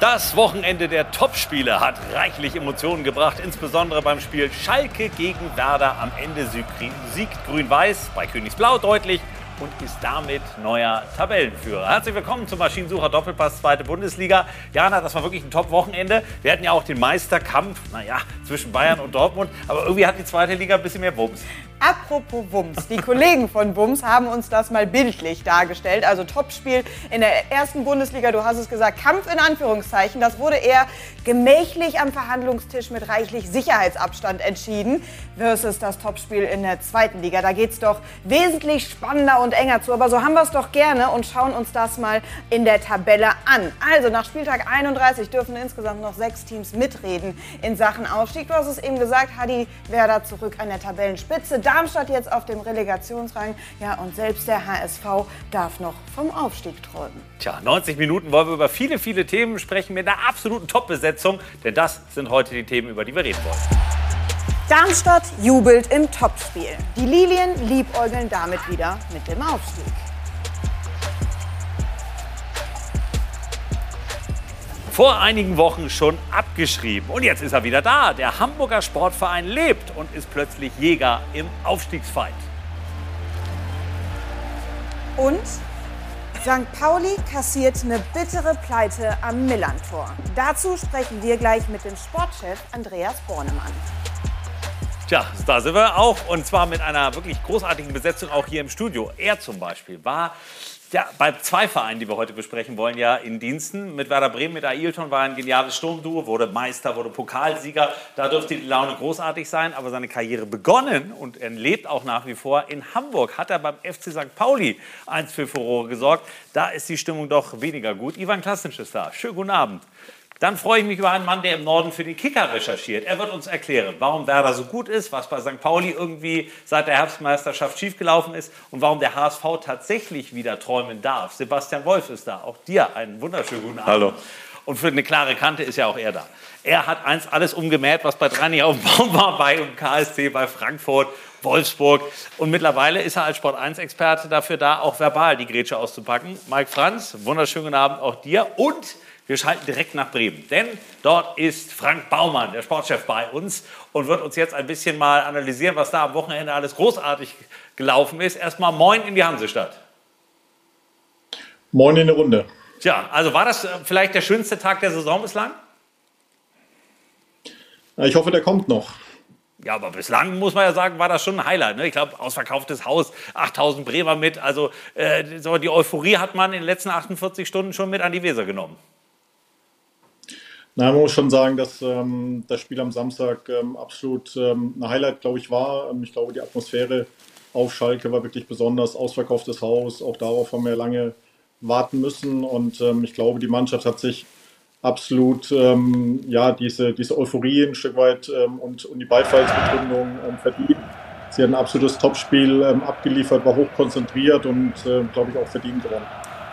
Das Wochenende der Topspiele hat reichlich Emotionen gebracht, insbesondere beim Spiel Schalke gegen Werder. Am Ende siegt Grün-Weiß bei Königsblau deutlich und ist damit neuer Tabellenführer. Herzlich willkommen zum Maschinensucher Doppelpass zweite Bundesliga. Jana, das war wirklich ein Top-Wochenende. Wir hatten ja auch den Meisterkampf, naja, zwischen Bayern und Dortmund, aber irgendwie hat die zweite Liga ein bisschen mehr Wumms. Apropos Wumms, die Kollegen von Wumms haben uns das mal bildlich dargestellt. Also Topspiel in der ersten Bundesliga, du hast es gesagt, Kampf in Anführungszeichen. Das wurde eher gemächlich am Verhandlungstisch mit reichlich Sicherheitsabstand entschieden versus das Topspiel in der zweiten Liga. Da geht es doch wesentlich spannender und enger zu. Aber so haben wir es doch gerne und schauen uns das mal in der Tabelle an. Also nach Spieltag 31 dürfen insgesamt noch sechs Teams mitreden in Sachen Aufstieg. Du hast es eben gesagt, Hadi Werder zurück an der Tabellenspitze. Darmstadt jetzt auf dem Relegationsrang. Ja, und selbst der HSV darf noch vom Aufstieg träumen. Tja, 90 Minuten wollen wir über viele, viele Themen sprechen mit einer absoluten Top-Besetzung. Denn das sind heute die Themen, über die wir reden wollen. Darmstadt jubelt im Topspiel. Die Lilien liebäugeln damit wieder mit dem Aufstieg. Vor einigen Wochen schon abgeschrieben. Und jetzt ist er wieder da. Der Hamburger Sportverein lebt und ist plötzlich Jäger im Aufstiegsfight. Und St. Pauli kassiert eine bittere Pleite am Millantor. Dazu sprechen wir gleich mit dem Sportchef Andreas Bornemann. Tja, da sind wir auch. Und zwar mit einer wirklich großartigen Besetzung auch hier im Studio. Er zum Beispiel war ja, bei zwei Vereinen, die wir heute besprechen wollen, ja in Diensten. Mit Werder Bremen, mit Ailton war ein geniales Sturmduo, wurde Meister, wurde Pokalsieger. Da dürfte die Laune großartig sein, aber seine Karriere begonnen und er lebt auch nach wie vor. In Hamburg hat er beim FC St. Pauli eins für Furore gesorgt. Da ist die Stimmung doch weniger gut. Ivan Klasnic ist da. Schönen guten Abend. Dann freue ich mich über einen Mann, der im Norden für den Kicker recherchiert. Er wird uns erklären, warum Werder so gut ist, was bei St. Pauli irgendwie seit der Herbstmeisterschaft schiefgelaufen ist und warum der HSV tatsächlich wieder träumen darf. Sebastian Wolf ist da. Auch dir einen wunderschönen guten Abend. Hallo. Und für eine klare Kante ist ja auch er da. Er hat eins alles umgemäht, was bei Drani auf dem Baum war, bei dem KSC, bei Frankfurt, Wolfsburg. Und mittlerweile ist er als Sport1-Experte dafür da, auch verbal die Grätsche auszupacken. Mike Franz, wunderschönen guten Abend auch dir. Und wir schalten direkt nach Bremen, denn dort ist Frank Baumann, der Sportchef, bei uns und wird uns jetzt ein bisschen mal analysieren, was da am Wochenende alles großartig gelaufen ist. Erstmal Moin in die Hansestadt. Moin in die Runde. Tja, also war das äh, vielleicht der schönste Tag der Saison bislang? Ich hoffe, der kommt noch. Ja, aber bislang muss man ja sagen, war das schon ein Highlight. Ne? Ich glaube, ausverkauftes Haus, 8000 Bremer mit. Also äh, die Euphorie hat man in den letzten 48 Stunden schon mit an die Weser genommen. Na, man muss schon sagen, dass ähm, das Spiel am Samstag ähm, absolut ähm, ein Highlight, glaube ich, war. Ähm, ich glaube, die Atmosphäre auf Schalke war wirklich besonders. Ausverkauftes Haus, auch darauf haben wir lange warten müssen. Und ähm, ich glaube, die Mannschaft hat sich absolut ähm, ja, diese, diese Euphorie ein Stück weit und, und die Beifallsbegründung verdient. Sie hat ein absolutes Topspiel abgeliefert, war hochkonzentriert und, äh, glaube ich, auch verdient gewonnen.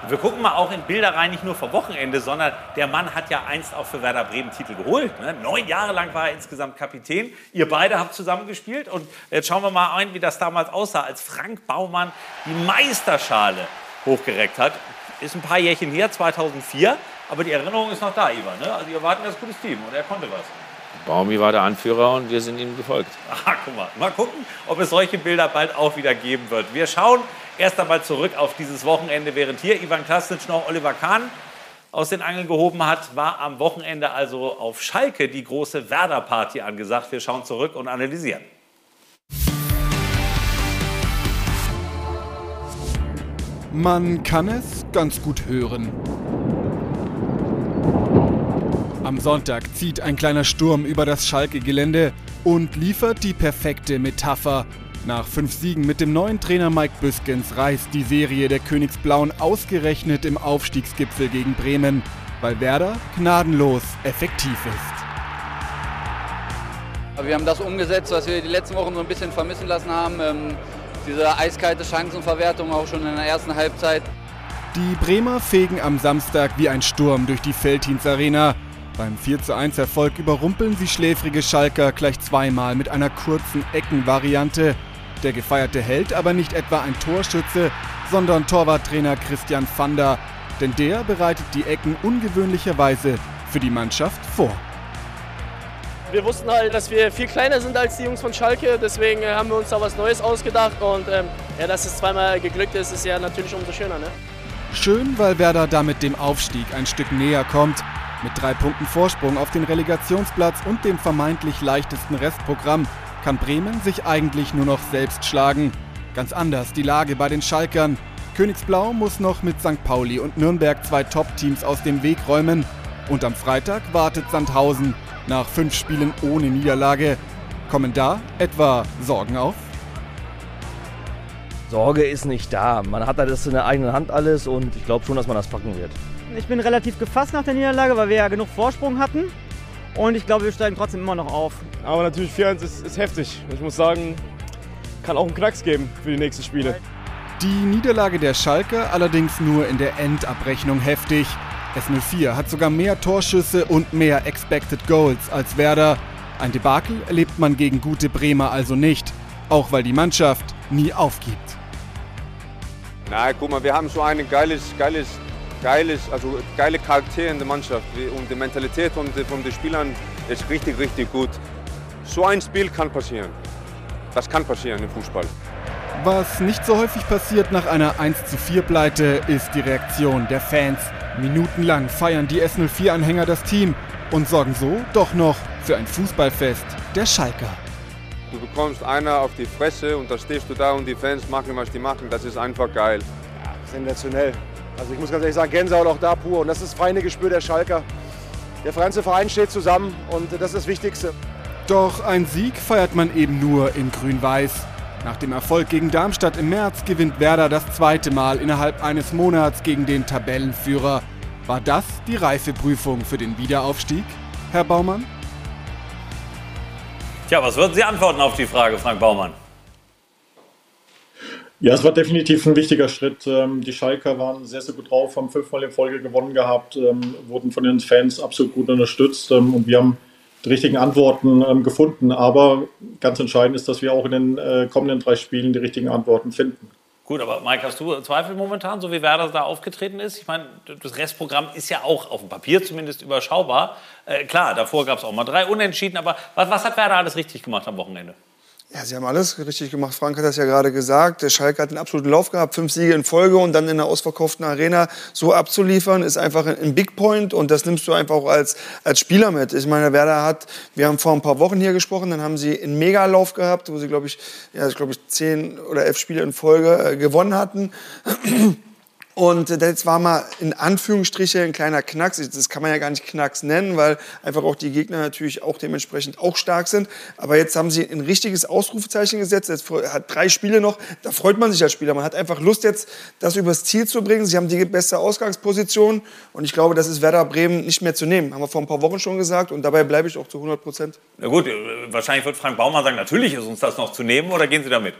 Wir gucken mal auch in Bilder rein, nicht nur vom Wochenende, sondern der Mann hat ja einst auch für Werder Bremen Titel geholt. Ne? Neun Jahre lang war er insgesamt Kapitän. Ihr beide habt zusammengespielt und jetzt schauen wir mal ein, wie das damals aussah, als Frank Baumann die Meisterschale hochgereckt hat. Ist ein paar Jährchen her, 2004, aber die Erinnerung ist noch da, Ivan. Ne? Also ihr wart ein ganz gutes Team und er konnte was. Baumi war der Anführer und wir sind ihm gefolgt. Aha, guck mal. Mal gucken, ob es solche Bilder bald auch wieder geben wird. Wir schauen erst einmal zurück auf dieses Wochenende, während hier Ivan Klasnic noch Oliver Kahn aus den Angeln gehoben hat, war am Wochenende also auf Schalke die große Werder-Party angesagt. Wir schauen zurück und analysieren. Man kann es ganz gut hören. Am Sonntag zieht ein kleiner Sturm über das Schalke-Gelände und liefert die perfekte Metapher nach fünf Siegen mit dem neuen Trainer Mike Büskens reißt die Serie der Königsblauen ausgerechnet im Aufstiegsgipfel gegen Bremen, weil Werder gnadenlos effektiv ist. Wir haben das umgesetzt, was wir die letzten Wochen so ein bisschen vermissen lassen haben. Ähm, diese eiskalte Chancenverwertung auch schon in der ersten Halbzeit. Die Bremer fegen am Samstag wie ein Sturm durch die Feldhins Arena. Beim 4:1 Erfolg überrumpeln sie schläfrige Schalker gleich zweimal mit einer kurzen Eckenvariante. Der gefeierte Held aber nicht etwa ein Torschütze, sondern Torwarttrainer Christian Vander, denn der bereitet die Ecken ungewöhnlicherweise für die Mannschaft vor. Wir wussten halt, dass wir viel kleiner sind als die Jungs von Schalke, deswegen äh, haben wir uns da was Neues ausgedacht und ähm, ja, dass es zweimal geglückt ist, ist ja natürlich umso schöner. Ne? Schön, weil Werder damit dem Aufstieg ein Stück näher kommt. Mit drei Punkten Vorsprung auf den Relegationsplatz und dem vermeintlich leichtesten Restprogramm kann Bremen sich eigentlich nur noch selbst schlagen. Ganz anders die Lage bei den Schalkern. Königsblau muss noch mit St. Pauli und Nürnberg zwei Top-Teams aus dem Weg räumen. Und am Freitag wartet Sandhausen nach fünf Spielen ohne Niederlage. Kommen da etwa Sorgen auf? Sorge ist nicht da. Man hat das in der eigenen Hand alles und ich glaube schon, dass man das packen wird. Ich bin relativ gefasst nach der Niederlage, weil wir ja genug Vorsprung hatten. Und ich glaube, wir steigen trotzdem immer noch auf. Aber natürlich 4-1 ist, ist heftig. Ich muss sagen, kann auch einen Knacks geben für die nächsten Spiele. Die Niederlage der Schalke allerdings nur in der Endabrechnung heftig. S04 hat sogar mehr Torschüsse und mehr Expected Goals als Werder. Ein Debakel erlebt man gegen gute Bremer also nicht, auch weil die Mannschaft nie aufgibt. Na, guck mal, wir haben so ein geiles, geiles, geiles, also geile Charaktere in der Mannschaft und die Mentalität von, von den Spielern ist richtig, richtig gut. So ein Spiel kann passieren. Das kann passieren im Fußball. Was nicht so häufig passiert nach einer 1 zu 4 Pleite, ist die Reaktion der Fans. Minutenlang feiern die S04-Anhänger das Team und sorgen so doch noch für ein Fußballfest der Schalker. Du bekommst einer auf die Fresse und da stehst du da und die Fans machen, was die machen. Das ist einfach geil. Ja, sensationell. Also ich muss ganz ehrlich sagen, Gänsehaut auch da pur. Und das ist das feine Gespür der Schalker. Der ganze Verein steht zusammen und das ist das Wichtigste. Doch ein Sieg feiert man eben nur in Grün-Weiß. Nach dem Erfolg gegen Darmstadt im März gewinnt Werder das zweite Mal innerhalb eines Monats gegen den Tabellenführer. War das die Reifeprüfung für den Wiederaufstieg, Herr Baumann? Tja, was würden Sie antworten auf die Frage, Frank Baumann? Ja, es war definitiv ein wichtiger Schritt. Ähm, die Schalker waren sehr, sehr gut drauf, haben fünfmal in Folge gewonnen gehabt, ähm, wurden von den Fans absolut gut unterstützt ähm, und wir haben die richtigen Antworten gefunden. Aber ganz entscheidend ist, dass wir auch in den äh, kommenden drei Spielen die richtigen Antworten finden. Gut, aber Mike, hast du Zweifel momentan, so wie Werder da aufgetreten ist? Ich meine, das Restprogramm ist ja auch auf dem Papier zumindest überschaubar. Äh, klar, davor gab es auch mal drei Unentschieden, aber was, was hat Werder alles richtig gemacht am Wochenende? Ja, sie haben alles richtig gemacht. Frank hat das ja gerade gesagt. Der Schalke hat einen absoluten Lauf gehabt, fünf Siege in Folge und dann in einer ausverkauften Arena so abzuliefern, ist einfach ein Big Point und das nimmst du einfach auch als, als Spieler mit. Ich meine, Werder hat, wir haben vor ein paar Wochen hier gesprochen, dann haben sie einen Megalauf gehabt, wo sie, glaube ich, ja, glaube ich, zehn oder elf Spiele in Folge äh, gewonnen hatten. Und das war mal in Anführungsstriche ein kleiner Knacks. Das kann man ja gar nicht Knacks nennen, weil einfach auch die Gegner natürlich auch dementsprechend auch stark sind. Aber jetzt haben sie ein richtiges Ausrufezeichen gesetzt. Jetzt hat drei Spiele noch. Da freut man sich als Spieler. Man hat einfach Lust jetzt, das übers Ziel zu bringen. Sie haben die beste Ausgangsposition. Und ich glaube, das ist Werder Bremen nicht mehr zu nehmen. Haben wir vor ein paar Wochen schon gesagt. Und dabei bleibe ich auch zu 100 Prozent. Na gut, äh, wahrscheinlich wird Frank Baumann sagen, natürlich ist uns das noch zu nehmen. Oder gehen Sie damit?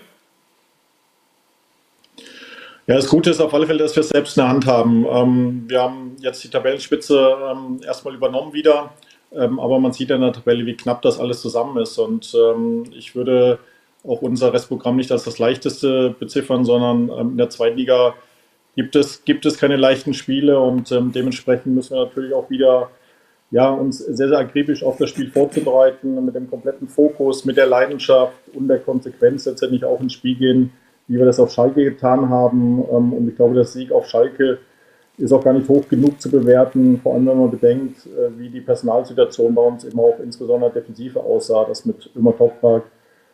Ja, das Gute ist auf alle Fälle, dass wir es selbst in der Hand haben. Ähm, wir haben jetzt die Tabellenspitze ähm, erstmal übernommen wieder, ähm, aber man sieht in der Tabelle, wie knapp das alles zusammen ist. Und ähm, ich würde auch unser Restprogramm nicht als das leichteste beziffern, sondern ähm, in der zweiten Liga gibt es, gibt es keine leichten Spiele und ähm, dementsprechend müssen wir natürlich auch wieder ja, uns sehr, sehr akribisch auf das Spiel vorzubereiten, mit dem kompletten Fokus, mit der Leidenschaft und der Konsequenz letztendlich auch ins Spiel gehen wie wir das auf Schalke getan haben. Ähm, und ich glaube, der Sieg auf Schalke ist auch gar nicht hoch genug zu bewerten, vor allem wenn man bedenkt, äh, wie die Personalsituation bei uns immer auch insbesondere Defensive aussah, dass mit Ömer Toprak,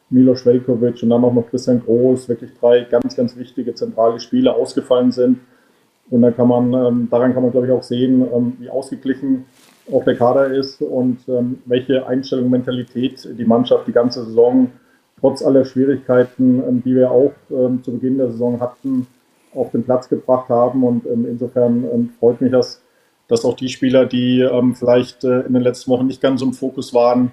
Milos Velkovic und dann auch noch Christian Groß wirklich drei ganz, ganz wichtige zentrale Spiele ausgefallen sind. Und dann kann man, ähm, daran kann man, glaube ich, auch sehen, ähm, wie ausgeglichen auch der Kader ist und welche Einstellung, Mentalität die Mannschaft die ganze Saison trotz aller Schwierigkeiten, ähm, die wir auch ähm, zu Beginn der Saison hatten, auf den Platz gebracht haben. Und ähm, insofern freut mich das, dass auch die Spieler, die vielleicht äh, in den letzten Wochen nicht ganz im Fokus waren,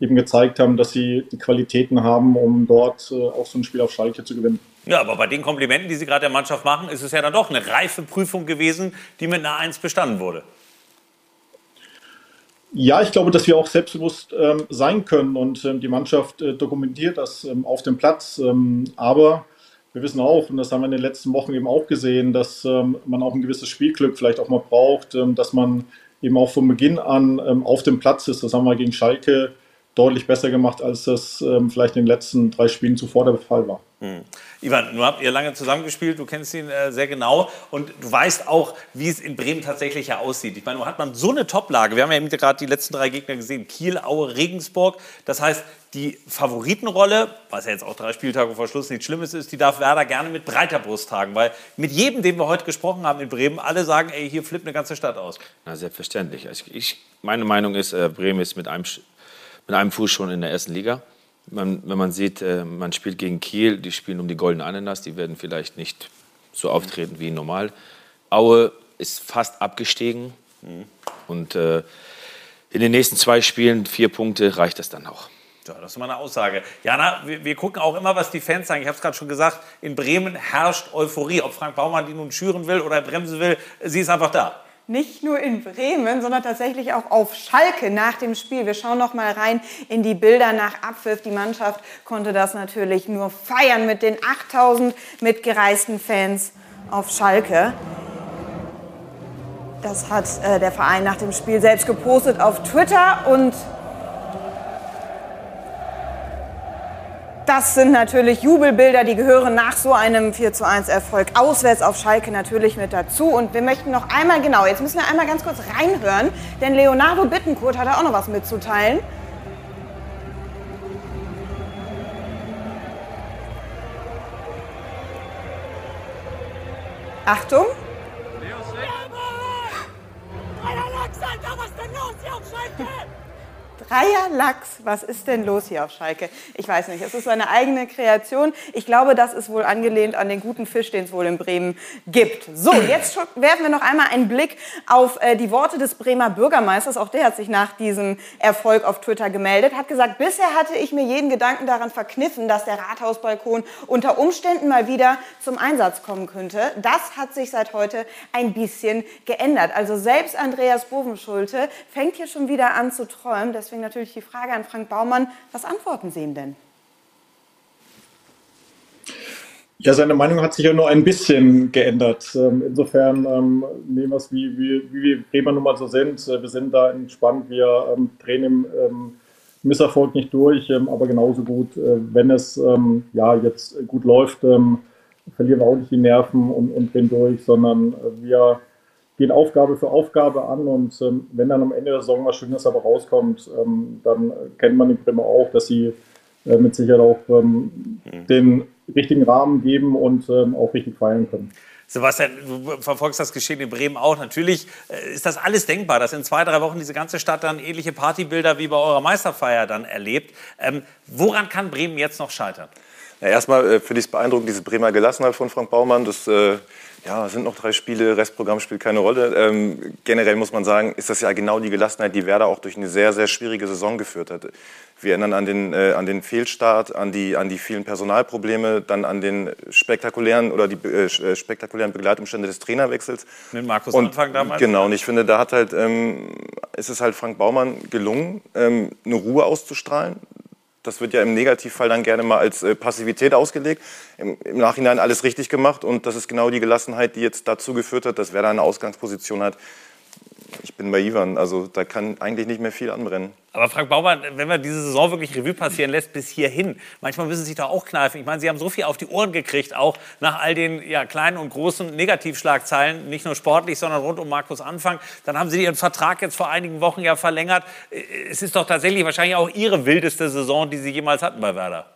eben gezeigt haben, dass sie die Qualitäten haben, um dort äh, auch so ein Spiel auf Schalke zu gewinnen. Ja, aber bei den Komplimenten, die Sie gerade der Mannschaft machen, ist es ja dann doch eine reife Prüfung gewesen, die mit einer Eins bestanden wurde. Ja, ich glaube, dass wir auch selbstbewusst ähm, sein können und ähm, die Mannschaft äh, dokumentiert das ähm, auf dem Platz. Ähm, aber wir wissen auch, und das haben wir in den letzten Wochen eben auch gesehen, dass ähm, man auch ein gewisses Spielglück vielleicht auch mal braucht, ähm, dass man eben auch von Beginn an auf dem Platz ist. Das haben wir gegen Schalke deutlich besser gemacht, als das vielleicht in den letzten drei Spielen zuvor der Fall war. Hm. Ivan, nun habt ihr lange zusammengespielt, du kennst ihn äh, sehr genau und du weißt auch, wie es in Bremen tatsächlich ja aussieht. Ich meine, hat man so eine Toplage. Wir haben ja gerade die letzten drei Gegner gesehen: Kiel, Aue, Regensburg. Das heißt, die Favoritenrolle, was ja jetzt auch drei Spieltage vor Schluss nichts Schlimmes ist, die darf Werder gerne mit breiter Brust tragen. Weil mit jedem, den wir heute gesprochen haben in Bremen, alle sagen, ey, hier flippt eine ganze Stadt aus. Na, selbstverständlich. Also ich, meine Meinung ist, äh, Bremen ist mit einem, mit einem Fuß schon in der ersten Liga. Man, wenn man sieht, äh, man spielt gegen Kiel, die spielen um die goldene Ananas, die werden vielleicht nicht so auftreten wie normal. Aue ist fast abgestiegen mhm. und äh, in den nächsten zwei Spielen vier Punkte reicht das dann auch. Ja, das ist mal eine Aussage. Jana, wir, wir gucken auch immer, was die Fans sagen. Ich habe es gerade schon gesagt, in Bremen herrscht Euphorie. Ob Frank Baumann die nun schüren will oder bremsen will, sie ist einfach da. Nicht nur in Bremen, sondern tatsächlich auch auf Schalke nach dem Spiel. Wir schauen noch mal rein in die Bilder nach Abpfiff. Die Mannschaft konnte das natürlich nur feiern mit den 8000 mitgereisten Fans auf Schalke. Das hat äh, der Verein nach dem Spiel selbst gepostet auf Twitter und Das sind natürlich Jubelbilder, die gehören nach so einem 4 zu 1 Erfolg auswärts auf Schalke natürlich mit dazu. Und wir möchten noch einmal, genau, jetzt müssen wir einmal ganz kurz reinhören, denn Leonardo Bittencourt hat da auch noch was mitzuteilen. Achtung. Dreierlachs, was ist denn los hier auf Schalke? Ich weiß nicht, es ist eine eigene Kreation. Ich glaube, das ist wohl angelehnt an den guten Fisch, den es wohl in Bremen gibt. So, jetzt werfen wir noch einmal einen Blick auf äh, die Worte des Bremer Bürgermeisters. Auch der hat sich nach diesem Erfolg auf Twitter gemeldet, hat gesagt, bisher hatte ich mir jeden Gedanken daran verkniffen, dass der Rathausbalkon unter Umständen mal wieder zum Einsatz kommen könnte. Das hat sich seit heute ein bisschen geändert. Also selbst Andreas Bovenschulte fängt hier schon wieder an zu träumen. Deswegen deswegen natürlich die Frage an Frank Baumann, was antworten Sie ihm denn? Ja, seine Meinung hat sich ja nur ein bisschen geändert. Ähm, insofern ähm, nehmen wir es, wie, wie, wie wir Bremer nun mal so sind. Äh, wir sind da entspannt, wir ähm, drehen im Misserfolg nicht durch, aber genauso gut, äh, wenn es ja, jetzt gut läuft, verlieren wir auch nicht die Nerven und, und drehen durch, sondern äh, wir gehen Aufgabe für Aufgabe an und ähm, wenn dann am Ende der Saison was Schönes aber rauskommt, ähm, dann kennt man die Bremer auch, dass sie äh, mit Sicherheit auch ähm, mhm. den richtigen Rahmen geben und ähm, auch richtig feiern können. Sebastian, du verfolgst das Geschehen in Bremen auch. Natürlich äh, ist das alles denkbar, dass in zwei, drei Wochen diese ganze Stadt dann ähnliche Partybilder wie bei eurer Meisterfeier dann erlebt. Ähm, woran kann Bremen jetzt noch scheitern? Ja, erstmal äh, finde ich es beeindruckend, diese Bremer Gelassenheit von Frank Baumann. Das äh, ja, sind noch drei Spiele, Restprogramm spielt keine Rolle. Ähm, generell muss man sagen, ist das ja genau die Gelassenheit, die Werder auch durch eine sehr, sehr schwierige Saison geführt hat. Wir erinnern an den, äh, an den Fehlstart, an die, an die vielen Personalprobleme, dann an den spektakulären oder die äh, äh spektakulären Begleitumstände des Trainerwechsels. Mit Markus und, Anfang damals? Genau, und ich finde, da hat halt, ähm, ist es halt Frank Baumann gelungen, ähm, eine Ruhe auszustrahlen. Das wird ja im Negativfall dann gerne mal als äh, Passivität ausgelegt. Im, Im, Nachhinein alles richtig gemacht und das ist genau die Gelassenheit, die jetzt dazu geführt hat, dass wer da eine Ausgangsposition hat, ich bin bei Ivan, also da kann eigentlich nicht mehr viel anbrennen. Aber Frank Baumann, wenn man diese Saison wirklich Revue passieren lässt bis hierhin, manchmal müssen Sie sich da auch kneifen. Ich meine, Sie haben so viel auf die Ohren gekriegt, auch nach all den ja, kleinen und großen Negativschlagzeilen, nicht nur sportlich, sondern rund um Markus Anfang. Dann haben Sie Ihren Vertrag jetzt vor einigen Wochen ja verlängert. Es ist doch tatsächlich wahrscheinlich auch Ihre wildeste Saison, die Sie jemals hatten bei Werder.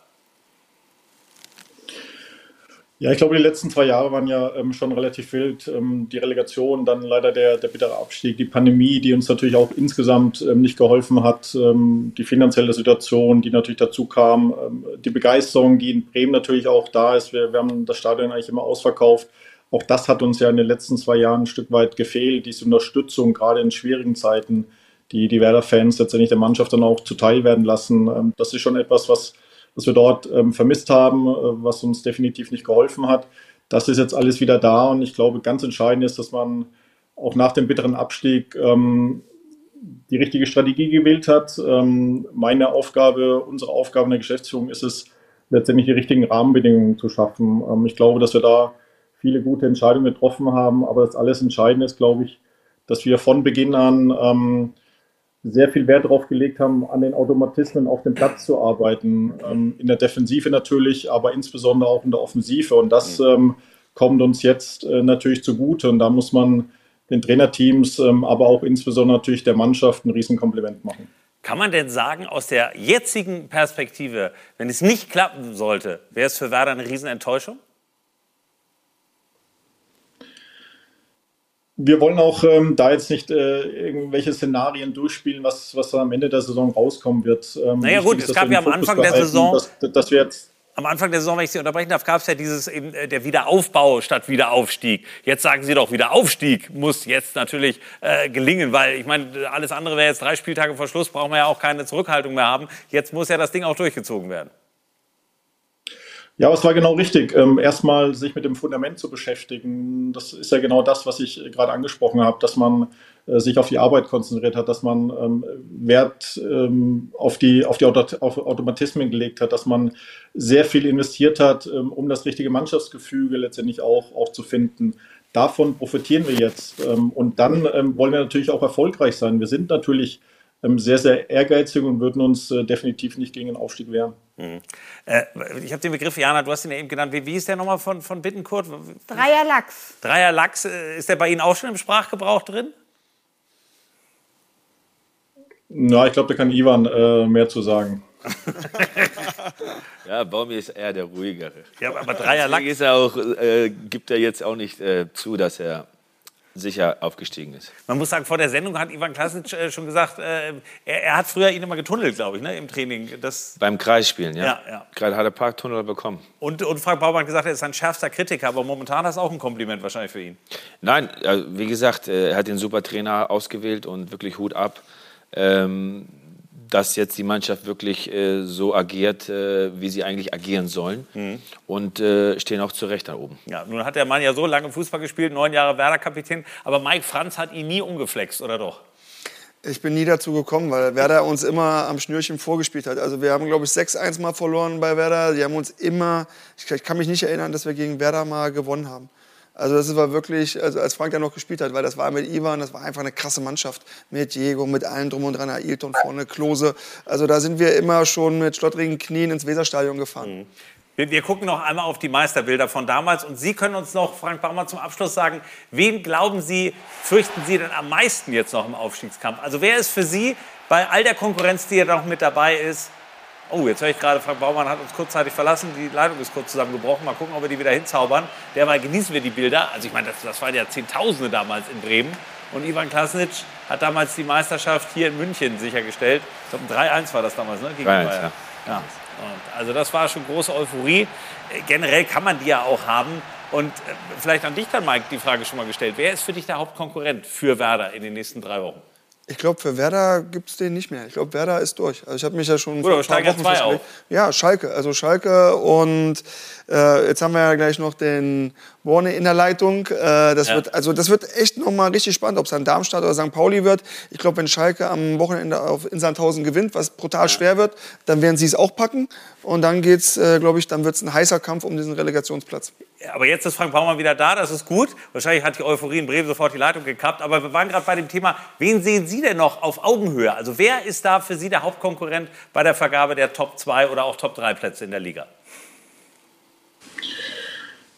Ja, ich glaube, die letzten zwei Jahre waren ja ähm, schon relativ wild. Ähm, die Relegation, dann leider der, der bittere Abstieg, die Pandemie, die uns natürlich auch insgesamt ähm, nicht geholfen hat, ähm, die finanzielle Situation, die natürlich dazu kam, ähm, die Begeisterung, die in Bremen natürlich auch da ist. Wir, wir haben das Stadion eigentlich immer ausverkauft. Auch das hat uns ja in den letzten zwei Jahren ein Stück weit gefehlt, diese Unterstützung, gerade in schwierigen Zeiten, die die Werder-Fans letztendlich der Mannschaft dann auch zuteil werden lassen. Ähm, das ist schon etwas, was was wir dort ähm, vermisst haben, äh, was uns definitiv nicht geholfen hat. Das ist jetzt alles wieder da und ich glaube, ganz entscheidend ist, dass man auch nach dem bitteren Abstieg ähm, die richtige Strategie gewählt hat. Ähm, meine Aufgabe, unsere Aufgabe in der Geschäftsführung ist es, letztendlich die richtigen Rahmenbedingungen zu schaffen. Ähm, ich glaube, dass wir da viele gute Entscheidungen getroffen haben, aber das alles Entscheidende ist, glaube ich, dass wir von Beginn an ähm, sehr viel Wert darauf gelegt haben, an den Automatismen auf dem Platz zu arbeiten. Ähm, in der Defensive natürlich, aber insbesondere auch in der Offensive. Und das ähm, kommt uns jetzt äh, natürlich zugute. Und da muss man den Trainerteams, ähm, aber auch insbesondere natürlich der Mannschaft ein Riesenkompliment machen. Kann man denn sagen, aus der jetzigen Perspektive, wenn es nicht klappen sollte, wäre es für Werder eine Riesenenttäuschung? Wir wollen auch ähm, da jetzt nicht äh, irgendwelche Szenarien durchspielen, was, was am Ende der Saison rauskommen wird. Ähm, naja gut, es gab ja am Anfang der Saison, dass, dass wir jetzt am Anfang der Saison, wenn ich Sie unterbrechen darf, gab es ja dieses eben äh, der Wiederaufbau statt Wiederaufstieg. Jetzt sagen Sie doch, Wiederaufstieg muss jetzt natürlich äh, gelingen, weil ich meine, alles andere wäre jetzt drei Spieltage vor Schluss, brauchen wir ja auch keine Zurückhaltung mehr haben. Jetzt muss ja das Ding auch durchgezogen werden. Ja, es war genau richtig. Ähm, erstmal sich mit dem Fundament zu beschäftigen. Das ist ja genau das, was ich gerade angesprochen habe, dass man äh, sich auf die Arbeit konzentriert hat, dass man ähm, Wert ähm, auf die, auf die Automatismen gelegt hat, dass man sehr viel investiert hat, um das richtige Mannschaftsgefüge letztendlich auch, auch zu finden. Davon profitieren wir jetzt. Und dann wollen wir natürlich auch erfolgreich sein. Wir sind natürlich sehr, sehr ehrgeizig und würden uns äh, definitiv nicht gegen den Aufstieg wehren. Mhm. Äh, ich habe den Begriff, Jana, du hast ihn ja eben genannt. Wie, wie ist der nochmal von, von Bittenkurt? Dreier Lachs. Dreier Lachs. Äh, ist der bei Ihnen auch schon im Sprachgebrauch drin? Na, ich glaube, da kann Ivan äh, mehr zu sagen. ja, Baumi ist eher der ruhigere. Ja, aber Dreier Lachs. Ist er auch, äh, gibt er jetzt auch nicht äh, zu, dass er sicher aufgestiegen ist. Man muss sagen, vor der Sendung hat Ivan Klasic äh, schon gesagt, äh, er, er, hat früher ihn immer getunnelt, glaube ich, ne, im Training. Das Beim Kreisspielen, ja. ja, ja. Gerade hat er Parktunnel bekommen. Und, und Frank Baumann hat gesagt, er ist sein schärfster Kritiker, aber momentan ist auch ein Kompliment wahrscheinlich für ihn. Nein, also, wie gesagt, äh, er hat den super Trainer ausgewählt und wirklich Hut ab. Ähm, dass jetzt die Mannschaft wirklich äh, so agiert, äh, wie sie eigentlich agieren sollen. Mhm. Und äh, stehen auch zu Recht da oben. Ja, nun hat der Mann ja so lange Fußball gespielt, neun Jahre Werder-Kapitän. Aber Mike Franz hat ihn nie umgeflext, oder doch? Ich bin nie dazu gekommen, weil Werder uns immer am Schnürchen vorgespielt hat. Also wir haben, glaube ich, 6-1 mal verloren bei Werder. Die haben uns immer, ich kann mich nicht erinnern, dass wir gegen Werder mal gewonnen haben. Also das war wirklich, also als Frank da noch gespielt hat, weil das war mit Ivan, das war einfach eine krasse Mannschaft. Mit Diego, mit allen drum und dran, Ailton vorne, Klose. Also da sind wir immer schon mit schlottrigen Knien ins Weserstadion gefahren. Mhm. Wir, wir, gucken noch einmal auf die Meisterbilder von damals. Und Sie können uns noch, Frank Baumann, zum Abschluss sagen, wen glauben Sie, fürchten Sie denn am meisten jetzt noch im Aufstiegskampf? Also wer ist für Sie bei all der Konkurrenz, die ja noch mit dabei ist, Oh, jetzt höre ich gerade, Frank Baumann hat uns kurzzeitig verlassen. Die Leitung ist kurz zusammengebrochen. Mal gucken, ob wir die wieder hinzaubern. Derweil genießen wir die Bilder. Also ich meine, das, das waren ja Zehntausende damals in Bremen. Und Ivan Klasnic hat damals die Meisterschaft hier in München sichergestellt. Ich glaube, 3-1 war das damals, ne? Gegen 3-1, ja. ja. Also das war schon große Euphorie. Generell kann man die ja auch haben. Und äh, vielleicht an dich dann, Mike, die Frage schon mal gestellt. Wer ist für dich der Hauptkonkurrent für Werder in den nächsten drei Wochen? Ich glaube, für Werder gibt es den nicht mehr. Ich glaube, Werder ist durch. Also ich habe mich ja schon Gut, vor ein paar Wochen zwei auf. Ja, Schalke. Also Schalke und äh, jetzt haben wir ja gleich noch den Borne in der Leitung. Äh, das, ja. wird, also das wird echt nochmal richtig spannend, ob es dann Darmstadt oder St. Pauli wird. Ich glaube, wenn Schalke am Wochenende auf in Sandhausen gewinnt, was brutal ja. schwer wird, dann werden sie es auch packen. Und dann geht's, äh, glaube ich, dann wird es ein heißer Kampf um diesen Relegationsplatz. Aber jetzt ist Frank Baumann wieder da, das ist gut. Wahrscheinlich hat die Euphorie in Bremen sofort die Leitung gekappt. Aber wir waren gerade bei dem Thema, wen sehen Sie denn noch auf Augenhöhe? Also wer ist da für Sie der Hauptkonkurrent bei der Vergabe der Top 2 oder auch Top 3 Plätze in der Liga?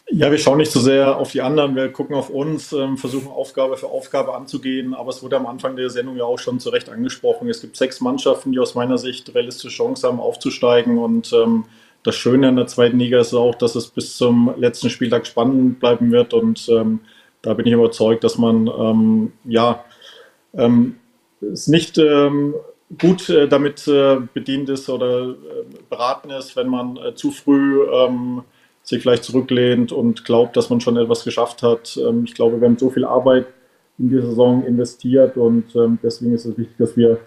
Ja, wir schauen nicht so sehr auf die anderen, wir gucken auf uns, ähm, versuchen Aufgabe für Aufgabe anzugehen. Aber es wurde am Anfang der Sendung ja auch schon zu Recht angesprochen. Es gibt sechs Mannschaften, die aus meiner Sicht realistische Chance haben, aufzusteigen. Und ähm, das Schöne in der zweiten Liga ist auch, dass es bis zum letzten Spieltag spannend bleiben wird. Und ähm, da bin ich überzeugt, dass man ähm, ja ähm, es nicht ähm, gut äh, damit äh, bedient ist oder äh, beraten ist, wenn man äh, zu früh ähm, sich vielleicht zurücklehnt und glaubt, dass man schon etwas geschafft hat. Ich glaube, wir haben so viel Arbeit in die Saison investiert und deswegen ist es wichtig, dass wir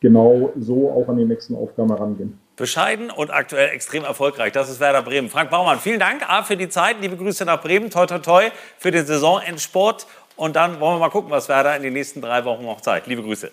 genau so auch an die nächsten Aufgaben herangehen. Bescheiden und aktuell extrem erfolgreich. Das ist Werder Bremen. Frank Baumann, vielen Dank A, für die Zeit. Liebe Grüße nach Bremen. Toi, toi, toi für den Saisonendsport. Und dann wollen wir mal gucken, was Werder in den nächsten drei Wochen noch zeigt. Liebe Grüße.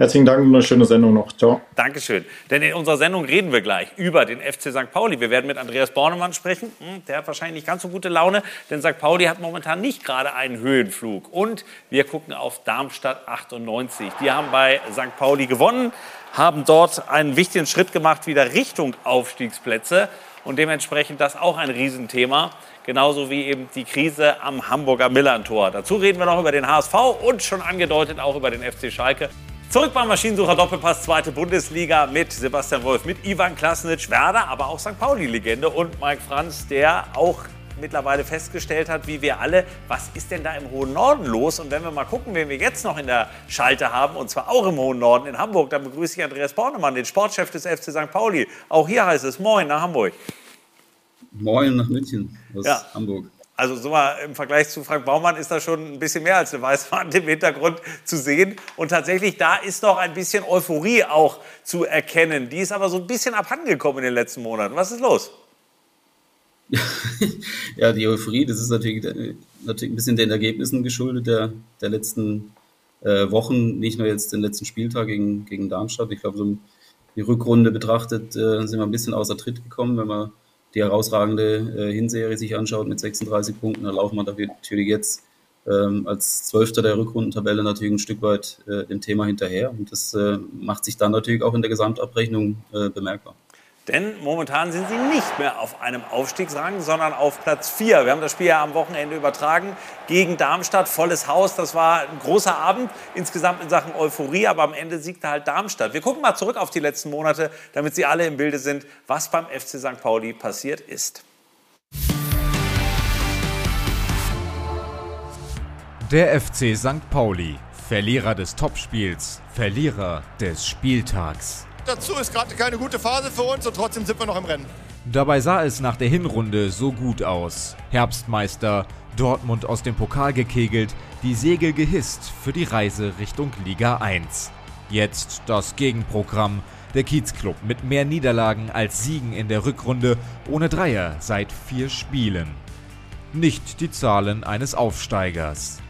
Herzlichen Dank und eine schöne Sendung noch. Ciao. Dankeschön. Denn in unserer Sendung reden wir gleich über den FC St. Pauli. Wir werden mit Andreas Bornemann sprechen. Hm, Der hat wahrscheinlich nicht ganz so gute Laune, denn St. Pauli hat momentan nicht gerade einen Höhenflug. Und wir gucken auf Darmstadt 98. Die haben bei St. Pauli gewonnen, haben dort einen wichtigen Schritt gemacht wieder Richtung Aufstiegsplätze. Und dementsprechend das auch ein Riesenthema. Genauso wie eben die Krise am Hamburger Millantor. Dazu reden wir noch über den HSV und schon angedeutet auch über den FC Schalke. Zurück beim Maschinensucher Doppelpass, zweite Bundesliga mit Sebastian Wolf, mit Ivan Klasnitsch, Werder, aber auch St. Pauli-Legende und Mike Franz, der auch mittlerweile festgestellt hat, wie wir alle, was ist denn da im hohen Norden los? Und wenn wir mal gucken, wen wir jetzt noch in der Schalte haben, und zwar auch im hohen Norden in Hamburg, dann begrüße ich Andreas Bornemann, den Sportchef des FC St. Pauli. Auch hier heißt es Moin nach Hamburg. Moin nach München aus Ja. Hamburg. Also so mal im Vergleich zu Frank Baumann ist da schon ein bisschen mehr als eine Weißwand im Hintergrund zu sehen. Und tatsächlich, da ist noch ein bisschen Euphorie auch zu erkennen. Die ist aber so ein bisschen abhandengekommen in den letzten Monaten. Was ist los? Ja, die Euphorie, das ist natürlich, natürlich ein bisschen den Ergebnissen geschuldet der, der letzten äh, Wochen, nicht nur jetzt den letzten Spieltag gegen, gegen Darmstadt. Ich glaube, so die Rückrunde betrachtet äh, sind wir ein bisschen außer Tritt gekommen, wenn man die herausragende äh, Hinserie sich anschaut mit 36 Punkten, dann laufen wir natürlich jetzt ähm, als Zwölfter der Rückrundentabelle natürlich ein Stück weit äh, dem Thema hinterher und das äh, macht sich dann natürlich auch in der Gesamtabrechnung äh, bemerkbar. Denn momentan sind sie nicht mehr auf einem Aufstiegsrang, sondern auf Platz 4. Wir haben das Spiel ja am Wochenende übertragen gegen Darmstadt. Volles Haus. Das war ein großer Abend insgesamt in Sachen Euphorie. Aber am Ende siegte halt Darmstadt. Wir gucken mal zurück auf die letzten Monate, damit Sie alle im Bilde sind, was beim FC St. Pauli passiert ist. Der FC St. Pauli, Verlierer des Topspiels, Verlierer des Spieltags. Dazu ist gerade keine gute Phase für uns und trotzdem sind wir noch im Rennen. Dabei sah es nach der Hinrunde so gut aus. Herbstmeister, Dortmund aus dem Pokal gekegelt, die Segel gehisst für die Reise Richtung Liga 1. Jetzt das Gegenprogramm. Der Kiezclub mit mehr Niederlagen als Siegen in der Rückrunde, ohne Dreier seit vier Spielen. Nicht die Zahlen eines Aufsteigers.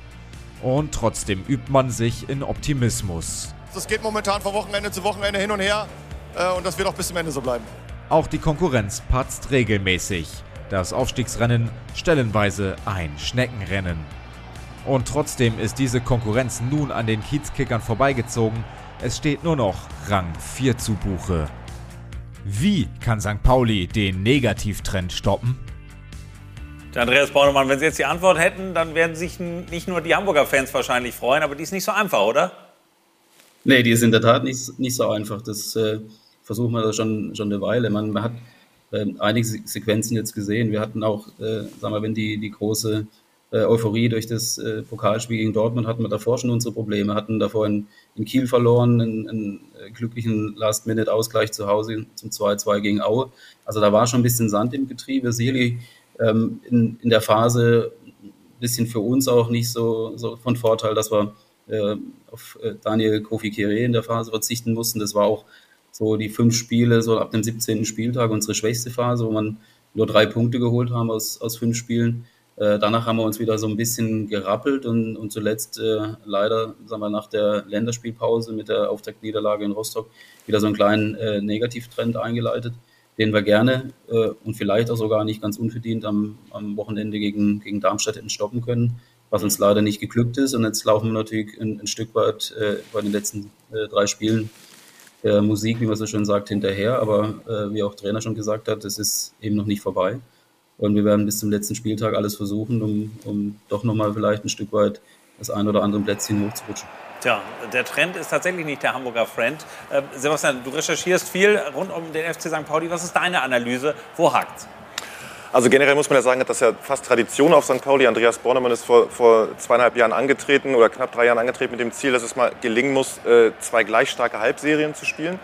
Und trotzdem übt man sich in Optimismus. Das geht momentan von Wochenende zu Wochenende hin und her äh, und das wird auch bis zum Ende so bleiben. Auch die Konkurrenz patzt regelmäßig. Das Aufstiegsrennen stellenweise ein Schneckenrennen. Und trotzdem ist diese Konkurrenz nun an den Kiezkickern vorbeigezogen. Es steht nur noch Rang 4 zu Buche. Wie kann St. Pauli den Negativtrend stoppen? Der Andreas Bornemann, wenn Sie jetzt die Antwort hätten, dann werden sich nicht nur die Hamburger Fans wahrscheinlich freuen, aber die ist nicht so einfach, oder? Nee, die ist in der Tat nicht, nicht so einfach. Das äh, versuchen wir schon, schon eine Weile. Man, man hat äh, einige Se- Sequenzen jetzt gesehen. Wir hatten auch, äh, sagen wir, wenn die, die große äh, Euphorie durch das äh, Pokalspiel gegen Dortmund hatten wir davor schon unsere Probleme. Hatten davor in, in Kiel verloren, einen, einen äh, glücklichen Last-Minute-Ausgleich zu Hause zum 2-2 gegen Aue. Also da war schon ein bisschen Sand im Getriebe. Sicherlich ähm, in, in der Phase ein bisschen für uns auch nicht so, so von Vorteil, dass wir äh, auf äh, Daniel Kofi Kire in der Phase verzichten mussten. Das war auch so die fünf Spiele, so ab dem 17. Spieltag unsere schwächste Phase, wo man nur drei Punkte geholt haben aus, aus fünf Spielen. Äh, danach haben wir uns wieder so ein bisschen gerappelt und, und zuletzt äh, leider, sagen wir, nach der Länderspielpause mit der Auftaktniederlage in Rostock wieder so einen kleinen äh, Negativtrend eingeleitet, den wir gerne äh, und vielleicht auch sogar nicht ganz unverdient am, am Wochenende gegen, gegen Darmstadt hätten stoppen können, was uns leider nicht geglückt ist. Und jetzt laufen wir natürlich ein, ein Stück weit äh, bei den letzten äh, drei Spielen der Musik, wie man so schön sagt, hinterher. Aber äh, wie auch Trainer schon gesagt hat, es ist eben noch nicht vorbei. Und wir werden bis zum letzten Spieltag alles versuchen, um, um doch nochmal vielleicht ein Stück weit das ein oder andere Plätzchen hochzurutschen. Tja, der Trend ist tatsächlich nicht der Hamburger Friend. Äh, Sebastian, du recherchierst viel rund um den FC St. Pauli. Was ist deine Analyse? Wo hakt's? Also generell muss man ja sagen, das ist ja fast Tradition auf St. Pauli. Andreas Bornemann ist vor, vor zweieinhalb Jahren angetreten oder knapp drei Jahren angetreten mit dem Ziel, dass es mal gelingen muss, äh, zwei gleich starke Halbserien zu spielen.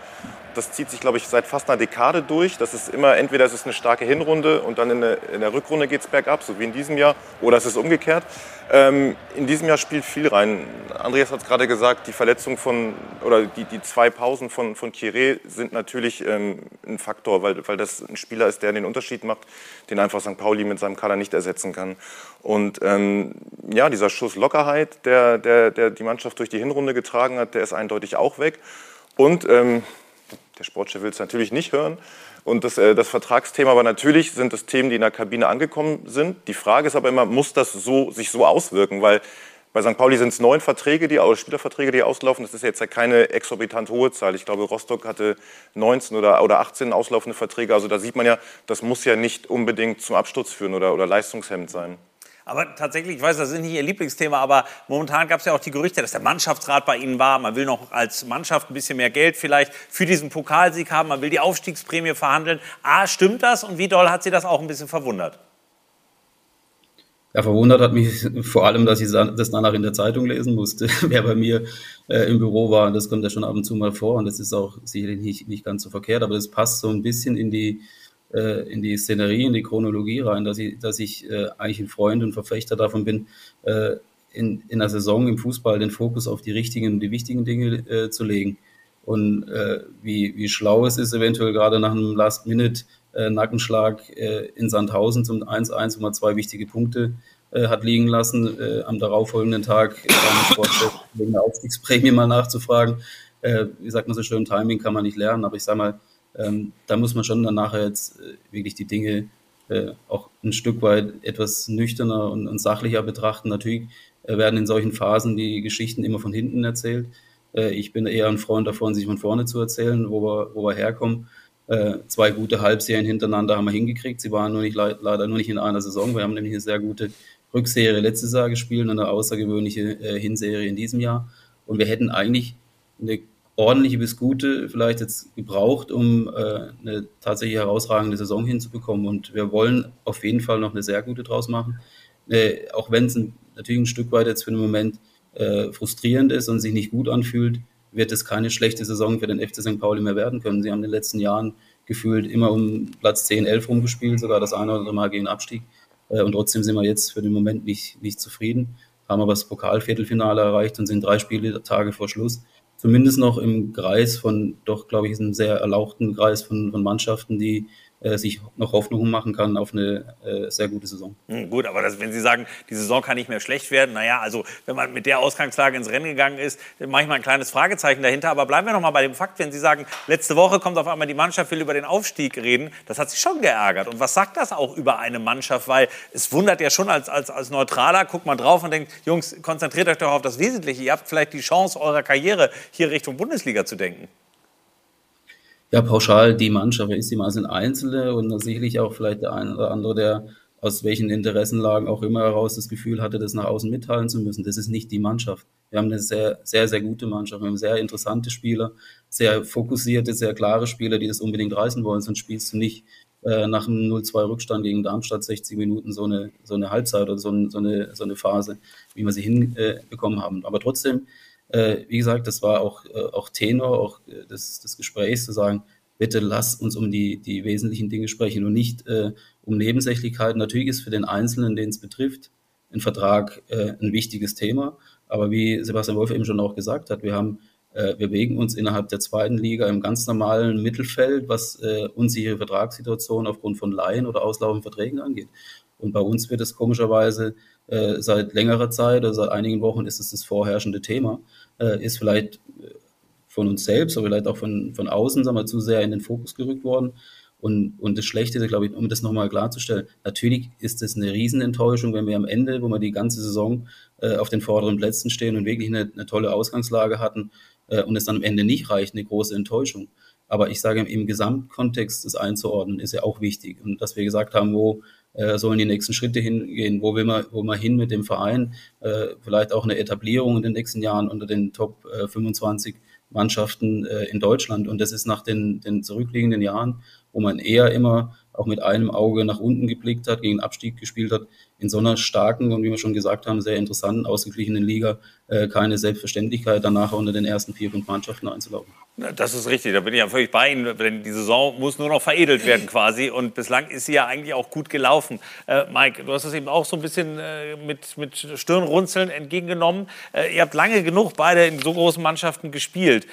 Das zieht sich, glaube ich, seit fast einer Dekade durch. Das ist immer, entweder es ist eine starke Hinrunde und dann in der, in der Rückrunde geht es bergab, so wie in diesem Jahr, oder es ist umgekehrt. Ähm, in diesem Jahr spielt viel rein. Andreas hat es gerade gesagt, die Verletzung von, oder die, die zwei Pausen von, von Kire sind natürlich ähm, ein Faktor, weil, weil das ein Spieler ist, der den Unterschied macht, den einfach St. Pauli mit seinem Kader nicht ersetzen kann. Und ähm, ja, dieser Schuss Lockerheit, der, der, der die Mannschaft durch die Hinrunde getragen hat, der ist eindeutig auch weg. Und ähm, der Sportchef will es natürlich nicht hören. Und das, äh, das Vertragsthema, aber natürlich sind es Themen, die in der Kabine angekommen sind. Die Frage ist aber immer, muss das so, sich so auswirken? Weil bei St. Pauli sind es neun Verträge, die, Spielerverträge, die auslaufen. Das ist jetzt ja keine exorbitant hohe Zahl. Ich glaube, Rostock hatte 19 oder, oder 18 auslaufende Verträge. Also da sieht man ja, das muss ja nicht unbedingt zum Absturz führen oder, oder leistungshemmend sein. Aber tatsächlich, ich weiß, das ist nicht Ihr Lieblingsthema, aber momentan gab es ja auch die Gerüchte, dass der Mannschaftsrat bei Ihnen war. Man will noch als Mannschaft ein bisschen mehr Geld vielleicht für diesen Pokalsieg haben. Man will die Aufstiegsprämie verhandeln. A, stimmt das? Und wie doll hat Sie das auch ein bisschen verwundert? Ja, verwundert hat mich vor allem, dass ich das danach in der Zeitung lesen musste, wer bei mir äh, im Büro war. Das kommt ja schon ab und zu mal vor und das ist auch sicherlich nicht, nicht ganz so verkehrt, aber das passt so ein bisschen in die, in die Szenerie, in die Chronologie rein, dass ich, dass ich äh, eigentlich ein Freund und Verfechter davon bin, äh, in, in der Saison im Fußball den Fokus auf die richtigen und die wichtigen Dinge äh, zu legen. Und äh, wie, wie schlau es ist, eventuell gerade nach einem Last-Minute-Nackenschlag äh, in Sandhausen zum 1-1, wo man zwei wichtige Punkte hat liegen lassen, am darauffolgenden Tag wegen der Aufstiegsprämie mal nachzufragen. wie sagt man so schön, Timing kann man nicht lernen, aber ich sage mal, ähm, da muss man schon dann nachher jetzt äh, wirklich die Dinge äh, auch ein Stück weit etwas nüchterner und, und sachlicher betrachten. Natürlich äh, werden in solchen Phasen die Geschichten immer von hinten erzählt. Äh, ich bin eher ein Freund davon, sich von vorne zu erzählen, wo wir, wo wir herkommen. Äh, zwei gute Halbserien hintereinander haben wir hingekriegt. Sie waren nur nicht, leider nur nicht in einer Saison. Wir haben nämlich eine sehr gute Rückserie letztes Jahr gespielt und eine außergewöhnliche Hinserie in diesem Jahr. Und wir hätten eigentlich eine ordentliche bis gute vielleicht jetzt gebraucht, um äh, eine tatsächlich herausragende Saison hinzubekommen. Und wir wollen auf jeden Fall noch eine sehr gute draus machen. Äh, auch wenn es natürlich ein Stück weit jetzt für den Moment äh, frustrierend ist und sich nicht gut anfühlt, wird es keine schlechte Saison für den FC St. Pauli mehr werden können. Sie haben in den letzten Jahren gefühlt immer um Platz 10, 11 rumgespielt, sogar das eine oder andere Mal gegen Abstieg. Äh, und trotzdem sind wir jetzt für den Moment nicht, nicht zufrieden, haben aber das Pokalviertelfinale erreicht und sind drei Spiele Tage vor Schluss zumindest noch im Kreis von, doch, glaube ich, einem sehr erlauchten Kreis von, von Mannschaften, die sich noch Hoffnung machen kann auf eine äh, sehr gute Saison. Hm, gut, aber das, wenn Sie sagen, die Saison kann nicht mehr schlecht werden, naja, also wenn man mit der Ausgangslage ins Rennen gegangen ist, dann mache ich mal ein kleines Fragezeichen dahinter. Aber bleiben wir noch mal bei dem Fakt, wenn Sie sagen, letzte Woche kommt auf einmal die Mannschaft, will über den Aufstieg reden, das hat sich schon geärgert. Und was sagt das auch über eine Mannschaft? Weil es wundert ja schon als, als, als Neutraler, guckt man drauf und denkt, Jungs, konzentriert euch doch auf das Wesentliche. Ihr habt vielleicht die Chance eurer Karriere hier Richtung Bundesliga zu denken. Ja, pauschal die Mannschaft. Ist die mal sind Einzelne und sicherlich auch vielleicht der eine oder andere, der aus welchen Interessenlagen auch immer heraus das Gefühl hatte, das nach außen mitteilen zu müssen. Das ist nicht die Mannschaft. Wir haben eine sehr, sehr, sehr gute Mannschaft. Wir haben sehr interessante Spieler, sehr fokussierte, sehr klare Spieler, die das unbedingt reißen wollen. Sonst spielst du nicht äh, nach einem 0-2 Rückstand gegen Darmstadt 60 Minuten so eine, so eine Halbzeit oder so, ein, so, eine, so eine Phase, wie wir sie hinbekommen äh, haben. Aber trotzdem äh, wie gesagt, das war auch, äh, auch Tenor auch äh, des, des Gesprächs zu sagen, bitte lass uns um die, die wesentlichen Dinge sprechen und nicht äh, um Nebensächlichkeiten. Natürlich ist für den Einzelnen, den es betrifft, ein Vertrag äh, ein wichtiges Thema. Aber wie Sebastian Wolf eben schon auch gesagt hat, wir haben äh, wir bewegen uns innerhalb der zweiten Liga im ganz normalen Mittelfeld, was äh, unsichere Vertragssituationen aufgrund von Laien oder auslaufenden Verträgen angeht. Und bei uns wird es komischerweise äh, seit längerer Zeit oder seit einigen Wochen ist es das vorherrschende Thema, äh, ist vielleicht äh, von uns selbst, aber vielleicht auch von, von außen, sagen wir, zu sehr in den Fokus gerückt worden. Und, und das Schlechte, glaube ich, um das nochmal klarzustellen, natürlich ist es eine Riesenenttäuschung, wenn wir am Ende, wo wir die ganze Saison äh, auf den vorderen Plätzen stehen und wirklich eine, eine tolle Ausgangslage hatten äh, und es dann am Ende nicht reicht, eine große Enttäuschung. Aber ich sage, im Gesamtkontext das einzuordnen, ist ja auch wichtig. Und dass wir gesagt haben, wo äh, sollen die nächsten Schritte hingehen, wo will man, wo man hin mit dem Verein, äh, vielleicht auch eine Etablierung in den nächsten Jahren unter den Top äh, 25 Mannschaften äh, in Deutschland. Und das ist nach den, den zurückliegenden Jahren, wo man eher immer auch mit einem Auge nach unten geblickt hat, gegen Abstieg gespielt hat, in so einer starken und wie wir schon gesagt haben, sehr interessanten, ausgeglichenen Liga äh, keine Selbstverständlichkeit, danach unter den ersten vier, fünf Mannschaften einzulaufen. Das ist richtig, da bin ich ja völlig bei Ihnen. Denn die Saison muss nur noch veredelt werden quasi. Und bislang ist sie ja eigentlich auch gut gelaufen. Äh, Mike, du hast es eben auch so ein bisschen äh, mit, mit Stirnrunzeln entgegengenommen. Äh, ihr habt lange genug beide in so großen Mannschaften gespielt.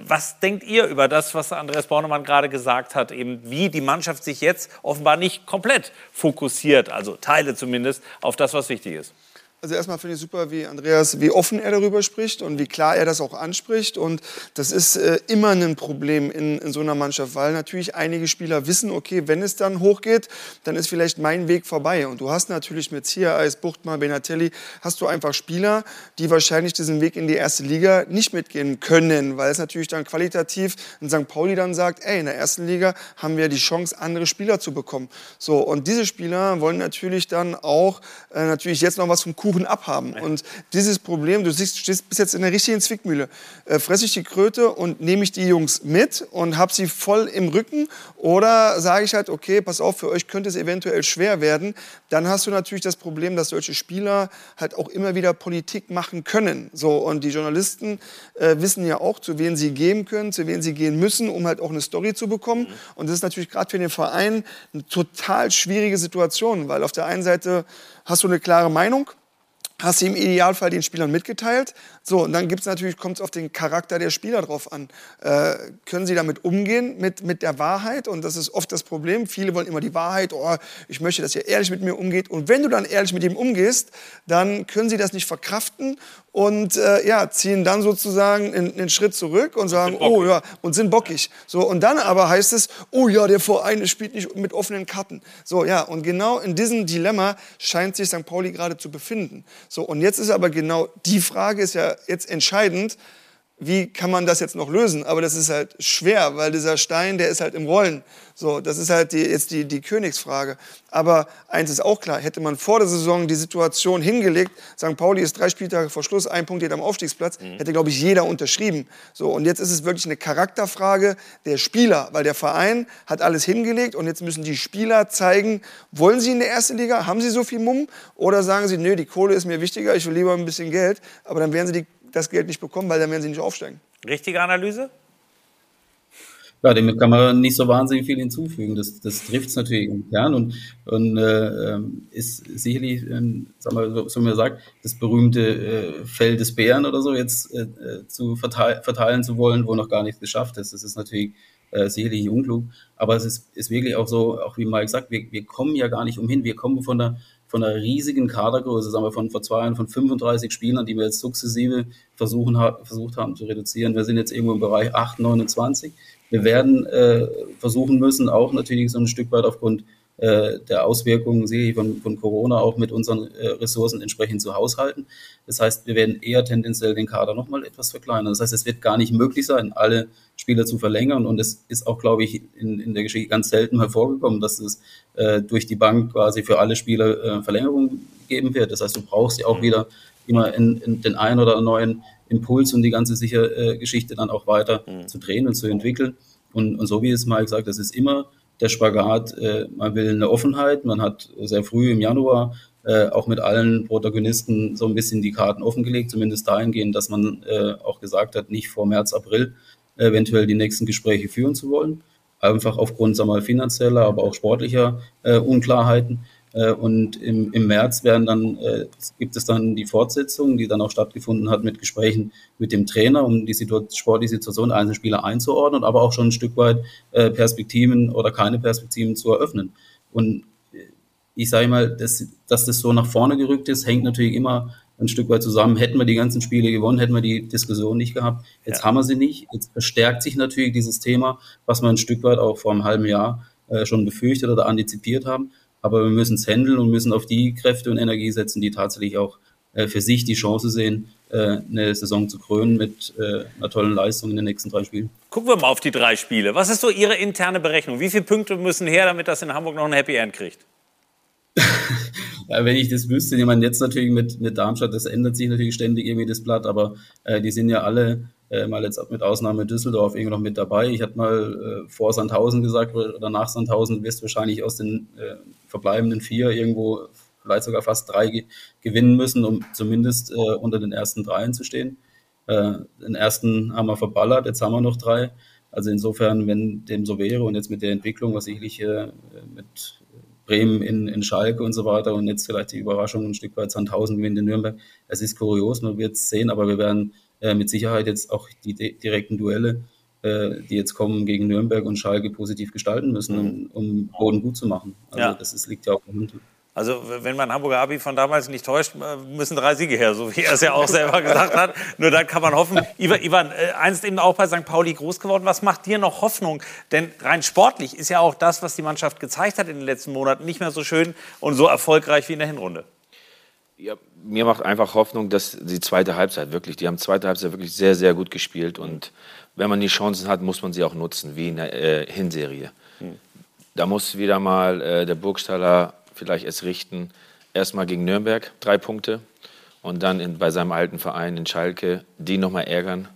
Was denkt ihr über das, was Andreas Bornemann gerade gesagt hat? Eben wie die Mannschaft sich jetzt offenbar nicht komplett fokussiert, also Teile zumindest, auf das, was wichtig ist? Also erstmal finde ich super, wie Andreas, wie offen er darüber spricht und wie klar er das auch anspricht. Und das ist äh, immer ein Problem in, in so einer Mannschaft, weil natürlich einige Spieler wissen, okay, wenn es dann hochgeht, dann ist vielleicht mein Weg vorbei. Und du hast natürlich mit Ziereis, Buchtmann, Benatelli, hast du einfach Spieler, die wahrscheinlich diesen Weg in die erste Liga nicht mitgehen können, weil es natürlich dann qualitativ in St. Pauli dann sagt, ey, in der ersten Liga haben wir die Chance, andere Spieler zu bekommen. So, und diese Spieler wollen natürlich dann auch äh, natürlich jetzt noch was vom Kuchen abhaben. Und dieses Problem, du siehst, stehst bis jetzt in der richtigen Zwickmühle. Äh, fresse ich die Kröte und nehme ich die Jungs mit und habe sie voll im Rücken? Oder sage ich halt, okay, pass auf, für euch könnte es eventuell schwer werden. Dann hast du natürlich das Problem, dass solche Spieler halt auch immer wieder Politik machen können. So, und die Journalisten äh, wissen ja auch, zu wen sie gehen können, zu wen sie gehen müssen, um halt auch eine Story zu bekommen. Und das ist natürlich gerade für den Verein eine total schwierige Situation, weil auf der einen Seite hast du eine klare Meinung, hast du im Idealfall den Spielern mitgeteilt. So, und dann gibt's natürlich, kommt es auf den Charakter der Spieler drauf an. Äh, können sie damit umgehen, mit, mit der Wahrheit? Und das ist oft das Problem. Viele wollen immer die Wahrheit, oh, ich möchte, dass ihr ehrlich mit mir umgeht. Und wenn du dann ehrlich mit ihm umgehst, dann können sie das nicht verkraften und äh, ja, ziehen dann sozusagen einen, Schritt zurück und sagen, oh ja, und sind bockig. So, und dann aber heißt es, oh ja, der Verein spielt nicht mit offenen Karten. So, ja, und genau in diesem Dilemma scheint sich St. Pauli gerade zu befinden. So, und jetzt ist aber genau die Frage ist ja jetzt entscheidend, wie kann man das jetzt noch lösen? Aber das ist halt schwer, weil dieser Stein, der ist halt im Rollen. So, das ist halt die, jetzt die, die Königsfrage. Aber eins ist auch klar, hätte man vor der Saison die Situation hingelegt, St. Pauli ist drei Spieltage vor Schluss, ein Punkt geht am Aufstiegsplatz, mhm. hätte, glaube ich, jeder unterschrieben. So, und jetzt ist es wirklich eine Charakterfrage der Spieler, weil der Verein hat alles hingelegt und jetzt müssen die Spieler zeigen, wollen sie in der ersten Liga, haben sie so viel Mumm oder sagen sie, nö, die Kohle ist mir wichtiger, ich will lieber ein bisschen Geld, aber dann werden sie die, das Geld nicht bekommen, weil dann werden sie nicht aufsteigen. Richtige Analyse? Ja, dem kann man nicht so wahnsinnig viel hinzufügen. Das, das trifft es natürlich im Kern und, und äh, ähm, ist sicherlich, äh, sag mal, so, so wie man sagt, das berühmte äh, Fell des Bären oder so jetzt äh, zu verteil, verteilen zu wollen, wo noch gar nichts geschafft ist. Das ist natürlich äh, sicherlich unklug. Aber es ist, ist wirklich auch so, auch wie Mike sagt, wir, wir kommen ja gar nicht umhin. Wir kommen von der von einer riesigen Kadergröße, sagen wir von vor zwei Jahren, von 35 Spielern, die wir jetzt sukzessive versuchen, versucht haben zu reduzieren. Wir sind jetzt irgendwo im Bereich 8, 29. Wir werden äh, versuchen müssen, auch natürlich so ein Stück weit aufgrund äh, der Auswirkungen sehe ich von, von Corona auch mit unseren äh, Ressourcen entsprechend zu haushalten. Das heißt, wir werden eher tendenziell den Kader nochmal etwas verkleinern. Das heißt, es wird gar nicht möglich sein, alle Spieler zu verlängern. Und es ist auch, glaube ich, in, in der Geschichte ganz selten hervorgekommen, dass es äh, durch die Bank quasi für alle Spieler äh, Verlängerungen geben wird. Das heißt, du brauchst ja auch wieder immer in, in den einen oder neuen Impuls und die ganze sicher äh, Geschichte dann auch weiter mhm. zu drehen und zu entwickeln. Und, und so wie es mal gesagt, das ist immer der Spagat. Äh, man will eine Offenheit. Man hat sehr früh im Januar äh, auch mit allen Protagonisten so ein bisschen die Karten offengelegt, zumindest dahingehend, dass man äh, auch gesagt hat, nicht vor März, April eventuell die nächsten Gespräche führen zu wollen. Einfach aufgrund sagen wir mal, finanzieller, aber auch sportlicher Unklarheiten. Äh, und im, im März werden dann, äh, gibt es dann die Fortsetzung, die dann auch stattgefunden hat mit Gesprächen mit dem Trainer, um die Situation, sportliche Situation einzelner Spieler einzuordnen, aber auch schon ein Stück weit äh, Perspektiven oder keine Perspektiven zu eröffnen. Und ich sage mal, dass, dass das so nach vorne gerückt ist, hängt natürlich immer ein Stück weit zusammen. Hätten wir die ganzen Spiele gewonnen, hätten wir die Diskussion nicht gehabt. Jetzt ja. haben wir sie nicht. Jetzt verstärkt sich natürlich dieses Thema, was wir ein Stück weit auch vor einem halben Jahr äh, schon befürchtet oder antizipiert haben. Aber wir müssen es handeln und müssen auf die Kräfte und Energie setzen, die tatsächlich auch äh, für sich die Chance sehen, äh, eine Saison zu krönen mit äh, einer tollen Leistung in den nächsten drei Spielen. Gucken wir mal auf die drei Spiele. Was ist so Ihre interne Berechnung? Wie viele Punkte müssen her, damit das in Hamburg noch ein Happy End kriegt? ja, wenn ich das wüsste, ich meine, jetzt natürlich mit, mit Darmstadt, das ändert sich natürlich ständig irgendwie das Blatt, aber äh, die sind ja alle äh, mal jetzt mit Ausnahme Düsseldorf irgendwie noch mit dabei. Ich hatte mal äh, vor Sandhausen gesagt oder nach Sandhausen wirst du wahrscheinlich aus den äh, verbleibenden vier irgendwo vielleicht sogar fast drei ge gewinnen müssen, um zumindest äh, unter den ersten dreien zu stehen. Äh, den ersten haben wir verballert, jetzt haben wir noch drei. Also insofern, wenn dem so wäre und jetzt mit der Entwicklung, was sicherlich äh, mit Bremen in, in Schalke und so weiter und jetzt vielleicht die Überraschung ein Stück weit Sandhausen gewinnt in Nürnberg. Es ist kurios, man wird es sehen, aber wir werden äh, mit Sicherheit jetzt auch die direkten Duelle, äh, die jetzt kommen gegen Nürnberg und Schalke positiv gestalten müssen, um, um Boden gut zu machen. Also Ja. das ist, liegt ja auch im Hintergrund. Also wenn man Hamburger Abi von damals nicht täuscht, äh, müssen drei Siege her, so wie er es ja auch selber gesagt hat. Nur dann kann man hoffen. Ivan, Ivan äh, einst eben auch bei St. Pauli groß geworden. Was macht dir noch Hoffnung? Denn rein sportlich ist ja auch das, was die Mannschaft gezeigt hat in den letzten Monaten, nicht mehr so schön und so erfolgreich wie in der Hinrunde. Ja, mir macht einfach Hoffnung, dass die zweite Halbzeit wirklich, die haben zweite Halbzeit wirklich sehr, sehr gut gespielt und wenn man die Chancen hat, muss man sie auch nutzen, wie in der äh, Hinserie. Da muss wieder mal äh, der Burgstaller vielleicht es richten, erstmal gegen Nürnberg drei Punkte und dann in, bei seinem alten Verein in Schalke die nochmal ärgern.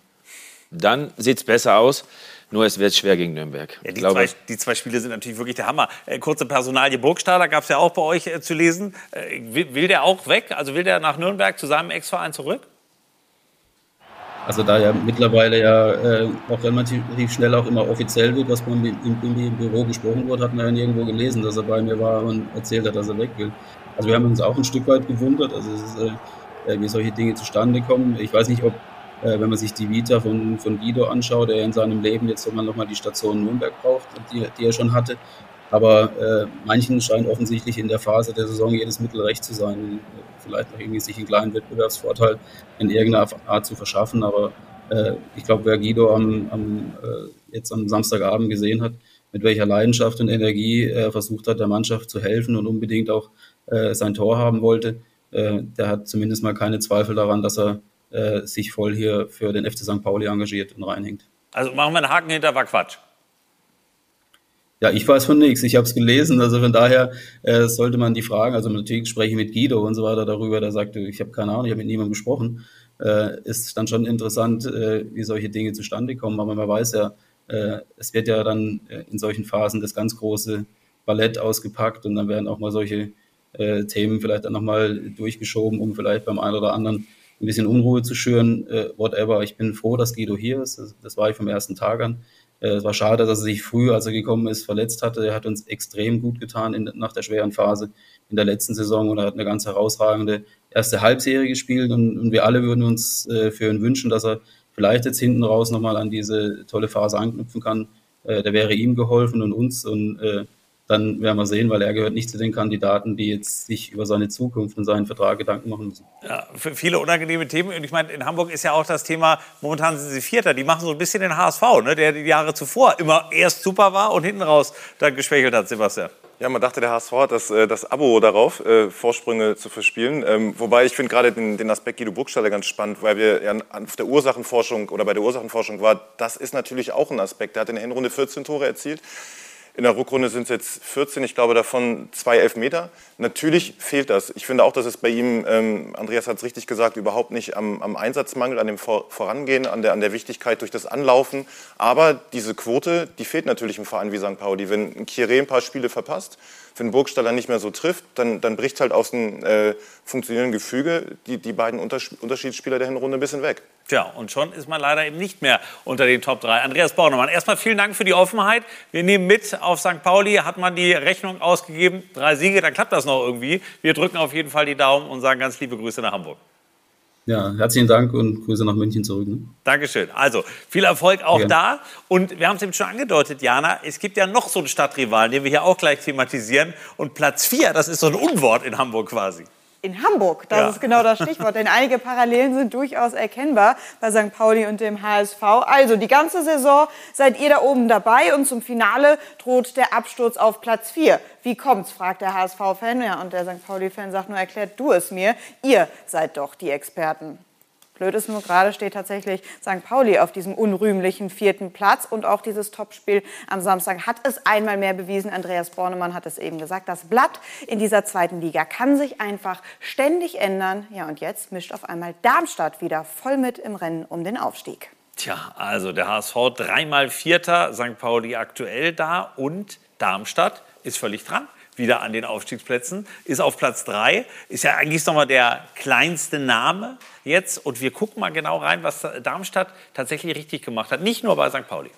Dann sieht es besser aus, nur es wird schwer gegen Nürnberg. Ja, Ich die, glaube, zwei, die zwei Spiele sind natürlich wirklich der Hammer. Äh, kurze Personalie Burgstaller gab es ja auch bei euch äh, zu lesen. Äh, will, will der auch weg? Also will der nach Nürnberg zu seinem Ex-Verein zurück? Also da ja mittlerweile ja äh, auch relativ schnell auch immer offiziell wird, was beim im, im, im Büro besprochen wurde, hat man ja nirgendwo gelesen, dass er bei mir war und erzählt hat, dass er weg will. Also wir haben uns auch ein Stück weit gewundert, also es ist, äh, wie solche Dinge zustande kommen. Ich weiß nicht, ob, äh, wenn man sich die Vita von, von Guido anschaut, der in seinem Leben jetzt sogar nochmal die Station Nürnberg braucht, die, die er schon hatte. Aber äh, manchen scheint offensichtlich in der Phase der Saison jedes Mittel recht zu sein, vielleicht noch irgendwie sich einen kleinen Wettbewerbsvorteil in irgendeiner Art zu verschaffen. Aber äh, ich glaube, wer Guido am, am, äh, jetzt am Samstagabend gesehen hat, mit welcher Leidenschaft und Energie er versucht hat, der Mannschaft zu helfen und unbedingt auch äh, sein Tor haben wollte, äh, der hat zumindest mal keine Zweifel daran, dass er äh, sich voll hier für den FC St. Pauli engagiert und reinhängt. Also machen wir einen Haken hinter, war Quatsch. Ja, ich weiß von nichts. Ich habe es gelesen. Also von daher äh, sollte man die fragen. Also natürlich spreche ich mit Guido und so weiter darüber. Der sagte, ich habe keine Ahnung, ich habe mit niemandem gesprochen. Äh, ist dann schon interessant, äh, wie solche Dinge zustande kommen. Aber man weiß ja, äh, es wird ja dann äh, in solchen Phasen das ganz große Ballett ausgepackt und dann werden auch mal solche äh, Themen vielleicht dann nochmal durchgeschoben, um vielleicht beim einen oder anderen ein bisschen Unruhe zu schüren. Äh, whatever. Ich bin froh, dass Guido hier ist. Das, das war ich vom ersten Tag an. Äh, Es war schade, dass er sich früh, als er gekommen ist, verletzt hatte. Er hat uns extrem gut getan in, nach der schweren Phase in der letzten Saison und er hat eine ganz herausragende erste Halbserie gespielt und, und wir alle würden uns äh, für ihn wünschen, dass er vielleicht jetzt hinten raus nochmal an diese tolle Phase anknüpfen kann. Äh, da wäre ihm geholfen und uns und äh, dann werden wir sehen, weil er gehört nicht zu den Kandidaten, die jetzt sich über seine Zukunft und seinen Vertrag Gedanken machen müssen. Ja, für viele unangenehme Themen. Und ich meine, in Hamburg ist ja auch das Thema, momentan sind sie Vierter, die machen so ein bisschen den HSV, ne? der die Jahre zuvor immer erst super war und hinten raus dann geschwächelt hat, Sebastian. Ja, man dachte, der HSV hat das, äh, das Abo darauf, äh, Vorsprünge zu verspielen. Ähm, wobei ich finde gerade den, den Aspekt Guido Burgstaller ganz spannend, weil wir ja auf der Ursachenforschung oder bei der Ursachenforschung war, das ist natürlich auch ein Aspekt. Der hat in der Hinrunde 14 Tore erzielt. In der Rückrunde sind es jetzt 14, ich glaube davon zwei Elfmeter. Natürlich fehlt das. Ich finde auch, dass es bei ihm, ähm, Andreas hat es richtig gesagt, überhaupt nicht am, am Einsatz mangelt, an dem Vor Vorangehen, an der, an der Wichtigkeit durch das Anlaufen. Aber diese Quote, die fehlt natürlich im Verein wie St. Pauli. Wenn ein Kieré ein paar Spiele verpasst, wenn Burgstaller nicht mehr so trifft, dann, dann bricht halt aus dem äh, funktionierenden Gefüge die, die beiden Unters Unterschiedsspieler der Hinrunde ein bisschen weg. Tja, und schon ist man leider eben nicht mehr unter den Top 3. Andreas Bornemann, erstmal vielen Dank für die Offenheit. Wir nehmen mit, auf St. Pauli hat man die Rechnung ausgegeben. Drei Siege, dann klappt das noch irgendwie. Wir drücken auf jeden Fall die Daumen und sagen ganz liebe Grüße nach Hamburg. Ja, herzlichen Dank und Grüße nach München zurück. Ne? Dankeschön. Also, viel Erfolg auch Ja. da. Und wir haben es eben schon angedeutet, Jana, es gibt ja noch so einen Stadtrivalen, den wir hier auch gleich thematisieren. Und Platz 4, das ist so ein Unwort in Hamburg quasi. In Hamburg, das Ja. ist genau das Stichwort, denn einige Parallelen sind durchaus erkennbar bei St. Pauli und dem HSV. Also die ganze Saison seid ihr da oben dabei und zum Finale droht der Absturz auf Platz 4. Wie kommt's, fragt der HSV-Fan. Ja, und der St. Pauli-Fan sagt nur, erklärt du es mir. Ihr seid doch die Experten. Blöd ist nur, gerade steht tatsächlich St. Pauli auf diesem unrühmlichen vierten Platz. Und auch dieses Topspiel am Samstag hat es einmal mehr bewiesen. Andreas Bornemann hat es eben gesagt. Das Blatt in dieser zweiten Liga kann sich einfach ständig ändern. Ja, und jetzt mischt auf einmal Darmstadt wieder voll mit im Rennen um den Aufstieg. Tja, also der HSV dreimal Vierter, St. Pauli aktuell da und Darmstadt ist völlig dran. Wieder an den Aufstiegsplätzen, ist auf Platz 3, ist ja eigentlich nochmal der kleinste Name jetzt. Und wir gucken mal genau rein, was Darmstadt tatsächlich richtig gemacht hat. Nicht nur bei St. Pauli.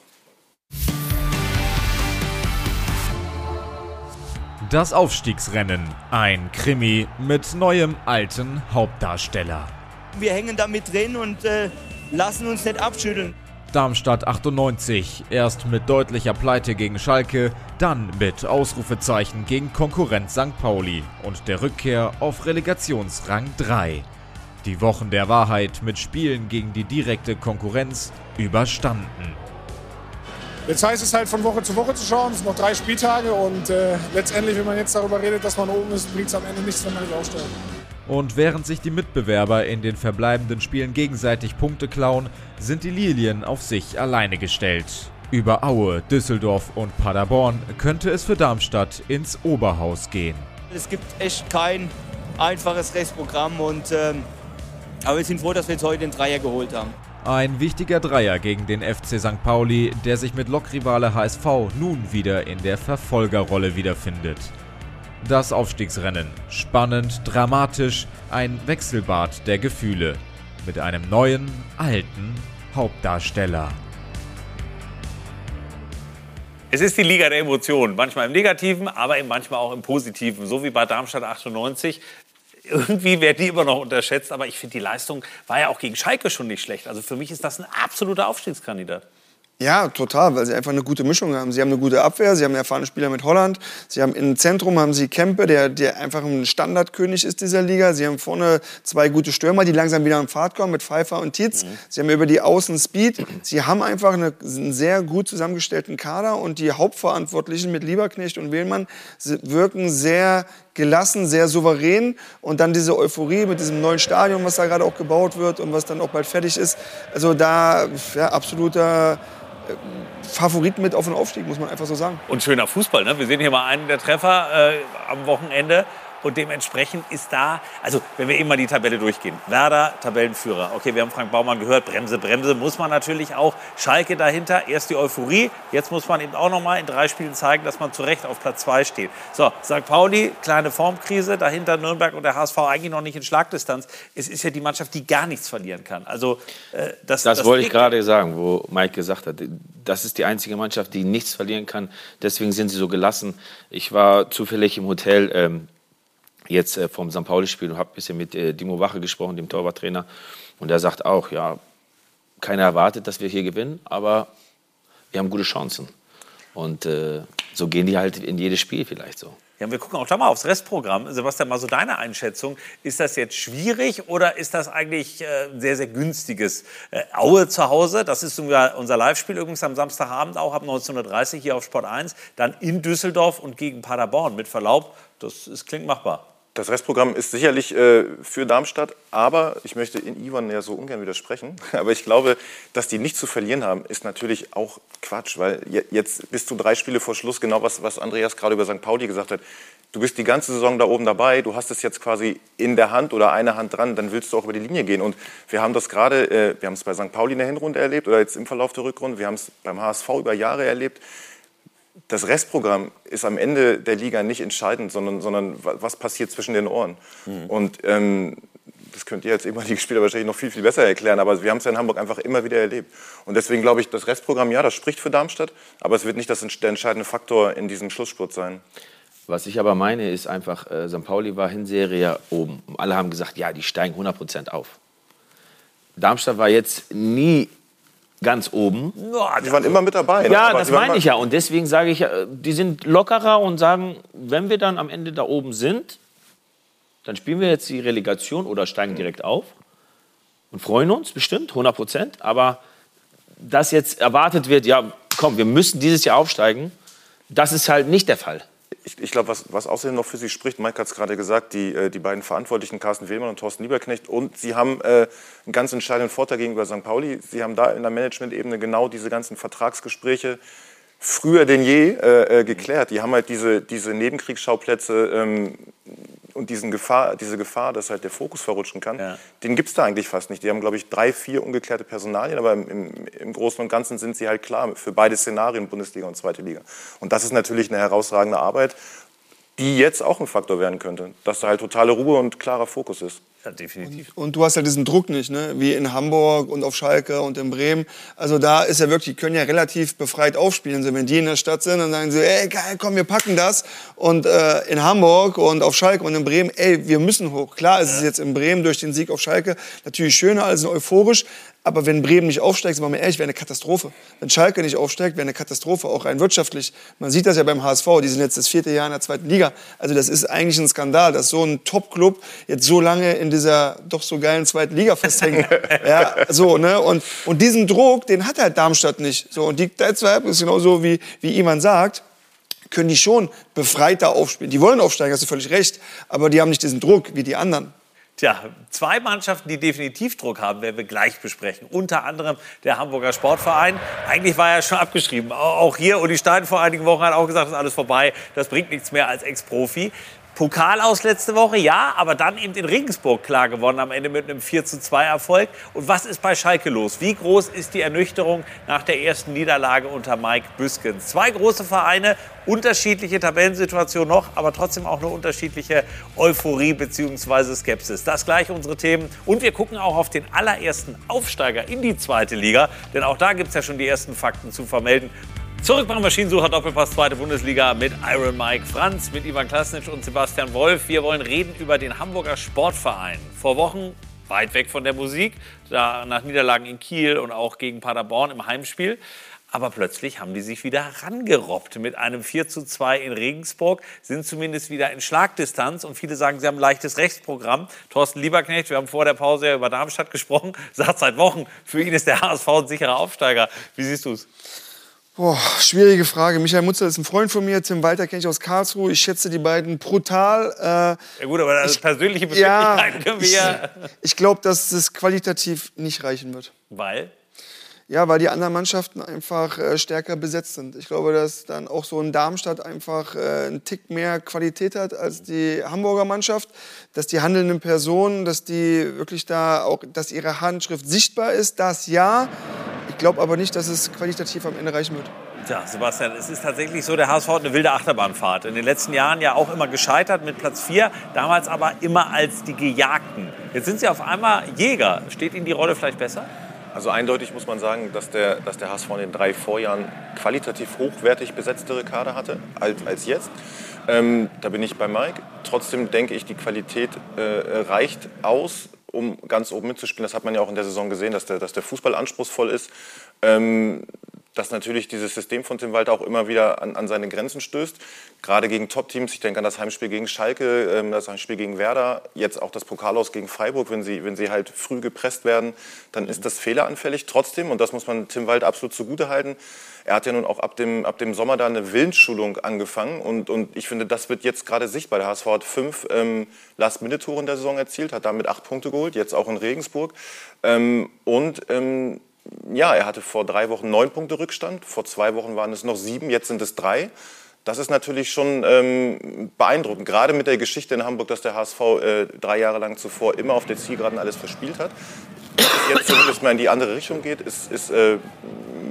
Das Aufstiegsrennen. Ein Krimi mit neuem alten Hauptdarsteller. Wir hängen da mit drin und äh, lassen uns nicht abschütteln. Darmstadt 98, erst mit deutlicher Pleite gegen Schalke, dann mit Ausrufezeichen gegen Konkurrent St. Pauli und der Rückkehr auf Relegationsrang 3. Die Wochen der Wahrheit mit Spielen gegen die direkte Konkurrenz überstanden. Jetzt heißt es halt von Woche zu Woche zu schauen. Es sind noch drei Spieltage und äh, letztendlich, wenn man jetzt darüber redet, dass man oben ist, bringt es am Ende nichts, wenn man nicht aufsteigt. Und während sich die Mitbewerber in den verbleibenden Spielen gegenseitig Punkte klauen, sind die Lilien auf sich alleine gestellt. Über Aue, Düsseldorf und Paderborn könnte es für Darmstadt ins Oberhaus gehen. Es gibt echt kein einfaches Restprogramm und ähm, aber wir sind froh, dass wir jetzt heute den Dreier geholt haben. Ein wichtiger Dreier gegen den FC St. Pauli, der sich mit Lokrivale HSV nun wieder in der Verfolgerrolle wiederfindet. Das Aufstiegsrennen. Spannend, dramatisch, ein Wechselbad der Gefühle. Mit einem neuen, alten Hauptdarsteller. Es ist die Liga der Emotionen, manchmal im Negativen, aber manchmal auch im Positiven, so wie bei Darmstadt 98. Irgendwie werden die immer noch unterschätzt, aber ich finde, die Leistung war ja auch gegen Schalke schon nicht schlecht. Also für mich ist das ein absoluter Aufstiegskandidat. Ja, total, weil sie einfach eine gute Mischung haben. Sie haben eine gute Abwehr, sie haben einen erfahrenen Spieler mit Holland, sie haben im Zentrum haben sie Kempe, der, der einfach ein Standardkönig ist dieser Liga. Sie haben vorne zwei gute Stürmer, die langsam wieder in Fahrt kommen mit Pfeiffer und Tietz. Mhm. Sie haben über die Außen Speed. Sie haben einfach eine, einen sehr gut zusammengestellten Kader und die Hauptverantwortlichen mit Lieberknecht und Wählmann wirken sehr gelassen, sehr souverän und dann diese Euphorie mit diesem neuen Stadion, was da gerade auch gebaut wird und was dann auch bald fertig ist. Also da ja, absoluter Favorit mit auf den Aufstieg, muss man einfach so sagen. Und schöner Fußball, ne? Wir sehen hier mal einen der Treffer äh, am Wochenende. Und dementsprechend ist da, also wenn wir eben mal die Tabelle durchgehen. Werder, Tabellenführer. Okay, wir haben Frank Baumann gehört, Bremse, Bremse muss man natürlich auch. Schalke dahinter, erst die Euphorie. Jetzt muss man eben auch noch mal in drei Spielen zeigen, dass man zu Recht auf Platz zwei steht. So, St. Pauli, kleine Formkrise, dahinter Nürnberg und der HSV eigentlich noch nicht in Schlagdistanz. Es ist ja die Mannschaft, die gar nichts verlieren kann. Also äh, das, das, das wollte ich gerade sagen, wo Mike gesagt hat. Das ist die einzige Mannschaft, die nichts verlieren kann. Deswegen sind sie so gelassen. Ich war zufällig im Hotel ähm, jetzt äh, vom St. Pauli-Spiel und habe ein bisschen mit äh, Dimo Wache gesprochen, dem Torwarttrainer. Und der sagt auch, ja, keiner erwartet, dass wir hier gewinnen, aber wir haben gute Chancen. Und äh, so gehen die halt in jedes Spiel vielleicht so. Ja, wir gucken auch da mal aufs Restprogramm. Sebastian, mal so deine Einschätzung. Ist das jetzt schwierig oder ist das eigentlich äh, sehr, sehr günstiges? Äh, Aue zu Hause, das ist unser Live-Spiel übrigens am Samstagabend auch ab 19.30 Uhr hier auf Sport 1. Dann in Düsseldorf und gegen Paderborn. Mit Verlaub, das ist, klingt machbar. Das Restprogramm ist sicherlich äh, für Darmstadt, aber ich möchte in Ivan ja so ungern widersprechen. Aber ich glaube, dass die nicht zu verlieren haben, ist natürlich auch Quatsch, weil jetzt bist du drei Spiele vor Schluss, genau was, was Andreas gerade über St. Pauli gesagt hat. Du bist die ganze Saison da oben dabei, du hast es jetzt quasi in der Hand oder eine Hand dran, dann willst du auch über die Linie gehen. Und wir haben das gerade, äh, wir haben es bei St. Pauli in der Hinrunde erlebt oder jetzt im Verlauf der Rückrunde, wir haben es beim HSV über Jahre erlebt das Restprogramm ist am Ende der Liga nicht entscheidend, sondern, sondern was passiert zwischen den Ohren. Mhm. Und ähm, das könnt ihr als ehemalige Spieler wahrscheinlich noch viel, viel besser erklären, aber wir haben es ja in Hamburg einfach immer wieder erlebt. Und deswegen glaube ich, das Restprogramm, ja, das spricht für Darmstadt, aber es wird nicht das, der entscheidende Faktor in diesem Schlussspurt sein. Was ich aber meine, ist einfach, äh, St. Pauli war Hinserie oben. Alle haben gesagt, ja, die steigen 100 Prozent auf. Darmstadt war jetzt nie ganz oben. die waren immer mit dabei. Ja, ne? das meine ich ja. Und deswegen sage ich, die sind lockerer und sagen, wenn wir dann am Ende da oben sind, dann spielen wir jetzt die Relegation oder steigen direkt auf und freuen uns bestimmt, 100 Prozent. Aber dass jetzt erwartet wird, ja, komm, wir müssen dieses Jahr aufsteigen, das ist halt nicht der Fall ich, ich glaube, was, was außerdem noch für Sie spricht, Mike hat es gerade gesagt, die, äh, die beiden Verantwortlichen, Carsten Wehlmann und Thorsten Lieberknecht, und Sie haben äh, einen ganz entscheidenden Vorteil gegenüber St. Pauli. Sie haben da in der Management-Ebene genau diese ganzen Vertragsgespräche früher denn je äh, äh, geklärt. Die haben halt diese, diese Nebenkriegsschauplätze ähm, und diesen Gefahr, diese Gefahr, dass halt der Fokus verrutschen kann, ja. den gibt es da eigentlich fast nicht. Die haben, glaube ich, drei, vier ungeklärte Personalien, aber im, im, Großen und Ganzen sind sie halt klar für beide Szenarien, Bundesliga und Zweite Liga. Und das ist natürlich eine herausragende Arbeit. die jetzt auch ein Faktor werden könnte. Dass da halt totale Ruhe und klarer Fokus ist. Ja, definitiv. Und du hast ja diesen Druck nicht, ne? wie in Hamburg und auf Schalke und in Bremen. Also da ist ja wirklich, die können ja relativ befreit aufspielen. Also wenn die in der Stadt sind, dann sagen sie, ey, geil, komm, wir packen das. Und äh, in Hamburg und auf Schalke und in Bremen, ey, wir müssen hoch. Klar ist es jetzt in Bremen durch den Sieg auf Schalke natürlich schöner als euphorisch. Aber wenn Bremen nicht aufsteigt, sind wir mal ehrlich, wäre eine Katastrophe. Wenn Schalke nicht aufsteigt, wäre eine Katastrophe, auch rein wirtschaftlich. Man sieht das ja beim HSV, die sind jetzt das vierte Jahr in der zweiten Liga. Also das ist eigentlich ein Skandal, dass so ein Top-Club jetzt so lange in dieser doch so geilen zweiten Liga festhängt. ja, so, ne? Und, und diesen Druck, den hat halt Darmstadt nicht. So, und die, deshalb ist genauso wie, wie Iman sagt, können die schon befreiter aufspielen. Die wollen aufsteigen, hast du völlig recht. Aber die haben nicht diesen Druck wie die anderen. Tja, zwei Mannschaften, die definitiv Druck haben, werden wir gleich besprechen. Unter anderem der Hamburger Sportverein. Eigentlich war er schon abgeschrieben. Auch hier, Uli Stein vor einigen Wochen hat auch gesagt, das ist alles vorbei. Das bringt nichts mehr als Ex-Profi. Pokal aus letzte Woche, ja, aber dann eben in Regensburg klar gewonnen, am Ende mit einem 4 zu 2 Erfolg. Und was ist bei Schalke los? Wie groß ist die Ernüchterung nach der ersten Niederlage unter Mike Büskens? Zwei große Vereine, unterschiedliche Tabellensituationen noch, aber trotzdem auch eine unterschiedliche Euphorie bzw. Skepsis. Das gleich unsere Themen. Und wir gucken auch auf den allerersten Aufsteiger in die zweite Liga, denn auch da gibt es ja schon die ersten Fakten zu vermelden. Zurück beim Maschinensucher Doppelpass zweite Bundesliga mit Iron Mike Franz, mit Ivan Klasnitsch und Sebastian Wolf. Wir wollen reden über den Hamburger Sportverein. Vor Wochen weit weg von der Musik, da nach Niederlagen in Kiel und auch gegen Paderborn im Heimspiel. Aber plötzlich haben die sich wieder herangerobbt mit einem 4 zu 2 in Regensburg, sind zumindest wieder in Schlagdistanz und viele sagen, sie haben ein leichtes Rechtsprogramm. Thorsten Lieberknecht, wir haben vor der Pause ja über Darmstadt gesprochen, sagt seit Wochen, für ihn ist der HSV ein sicherer Aufsteiger. Wie siehst du es? Boah, schwierige Frage. Michael Mutzer ist ein Freund von mir, Tim Walter kenne ich aus Karlsruhe. Ich schätze die beiden brutal. Äh, ja gut, aber also persönliche Befindlichkeiten ja, können wir ich, ja... Ich glaube, dass es qualitativ nicht reichen wird. Weil? Ja, weil die anderen Mannschaften einfach äh, stärker besetzt sind. Ich glaube, dass dann auch so ein Darmstadt einfach äh, einen Tick mehr Qualität hat als die Hamburger Mannschaft. Dass die handelnden Personen, dass die wirklich da auch, dass ihre Handschrift sichtbar ist, das ja. Ich glaube aber nicht, dass es qualitativ am Ende reichen wird. Tja, Sebastian, es ist tatsächlich so, der HSV hat eine wilde Achterbahnfahrt. In den letzten Jahren ja auch immer gescheitert mit Platz 4, damals aber immer als die Gejagten. Jetzt sind sie auf einmal Jäger. Steht Ihnen die Rolle vielleicht besser? Also eindeutig muss man sagen, dass der, dass der HSV in den drei Vorjahren qualitativ hochwertig besetztere Kader hatte als, als jetzt. Ähm, da bin ich bei Mike. Trotzdem denke ich, die Qualität äh, reicht aus, um ganz oben mitzuspielen. Das hat man ja auch in der Saison gesehen, dass der, dass der Fußball anspruchsvoll ist. Ähm, dass natürlich dieses System von Tim Walter auch immer wieder an, an seine Grenzen stößt. Gerade gegen Top-Teams. Ich denke an das Heimspiel gegen Schalke, ähm, das Heimspiel gegen Werder, jetzt auch das Pokalaus gegen Freiburg. Wenn sie, wenn sie halt früh gepresst werden, dann ist das fehleranfällig. Trotzdem, und das muss man Tim Walter absolut zugutehalten, er hat ja nun auch ab dem, ab dem Sommer da eine Willensschulung angefangen. Und, und ich finde, das wird jetzt gerade sichtbar. Der HSV hat fünf ähm, Last-Minute-Tore in der Saison erzielt, hat damit acht Punkte geholt, jetzt auch in Regensburg. Ähm, und ähm, ja, er hatte vor drei Wochen neun Punkte Rückstand, vor zwei Wochen waren es noch sieben, jetzt sind es drei. Das ist natürlich schon ähm, beeindruckend, gerade mit der Geschichte in Hamburg, dass der HSV äh, drei Jahre lang zuvor immer auf der Zielgeraden alles verspielt hat. Dass jetzt zumindest mal in die andere Richtung geht, ist, ist, äh,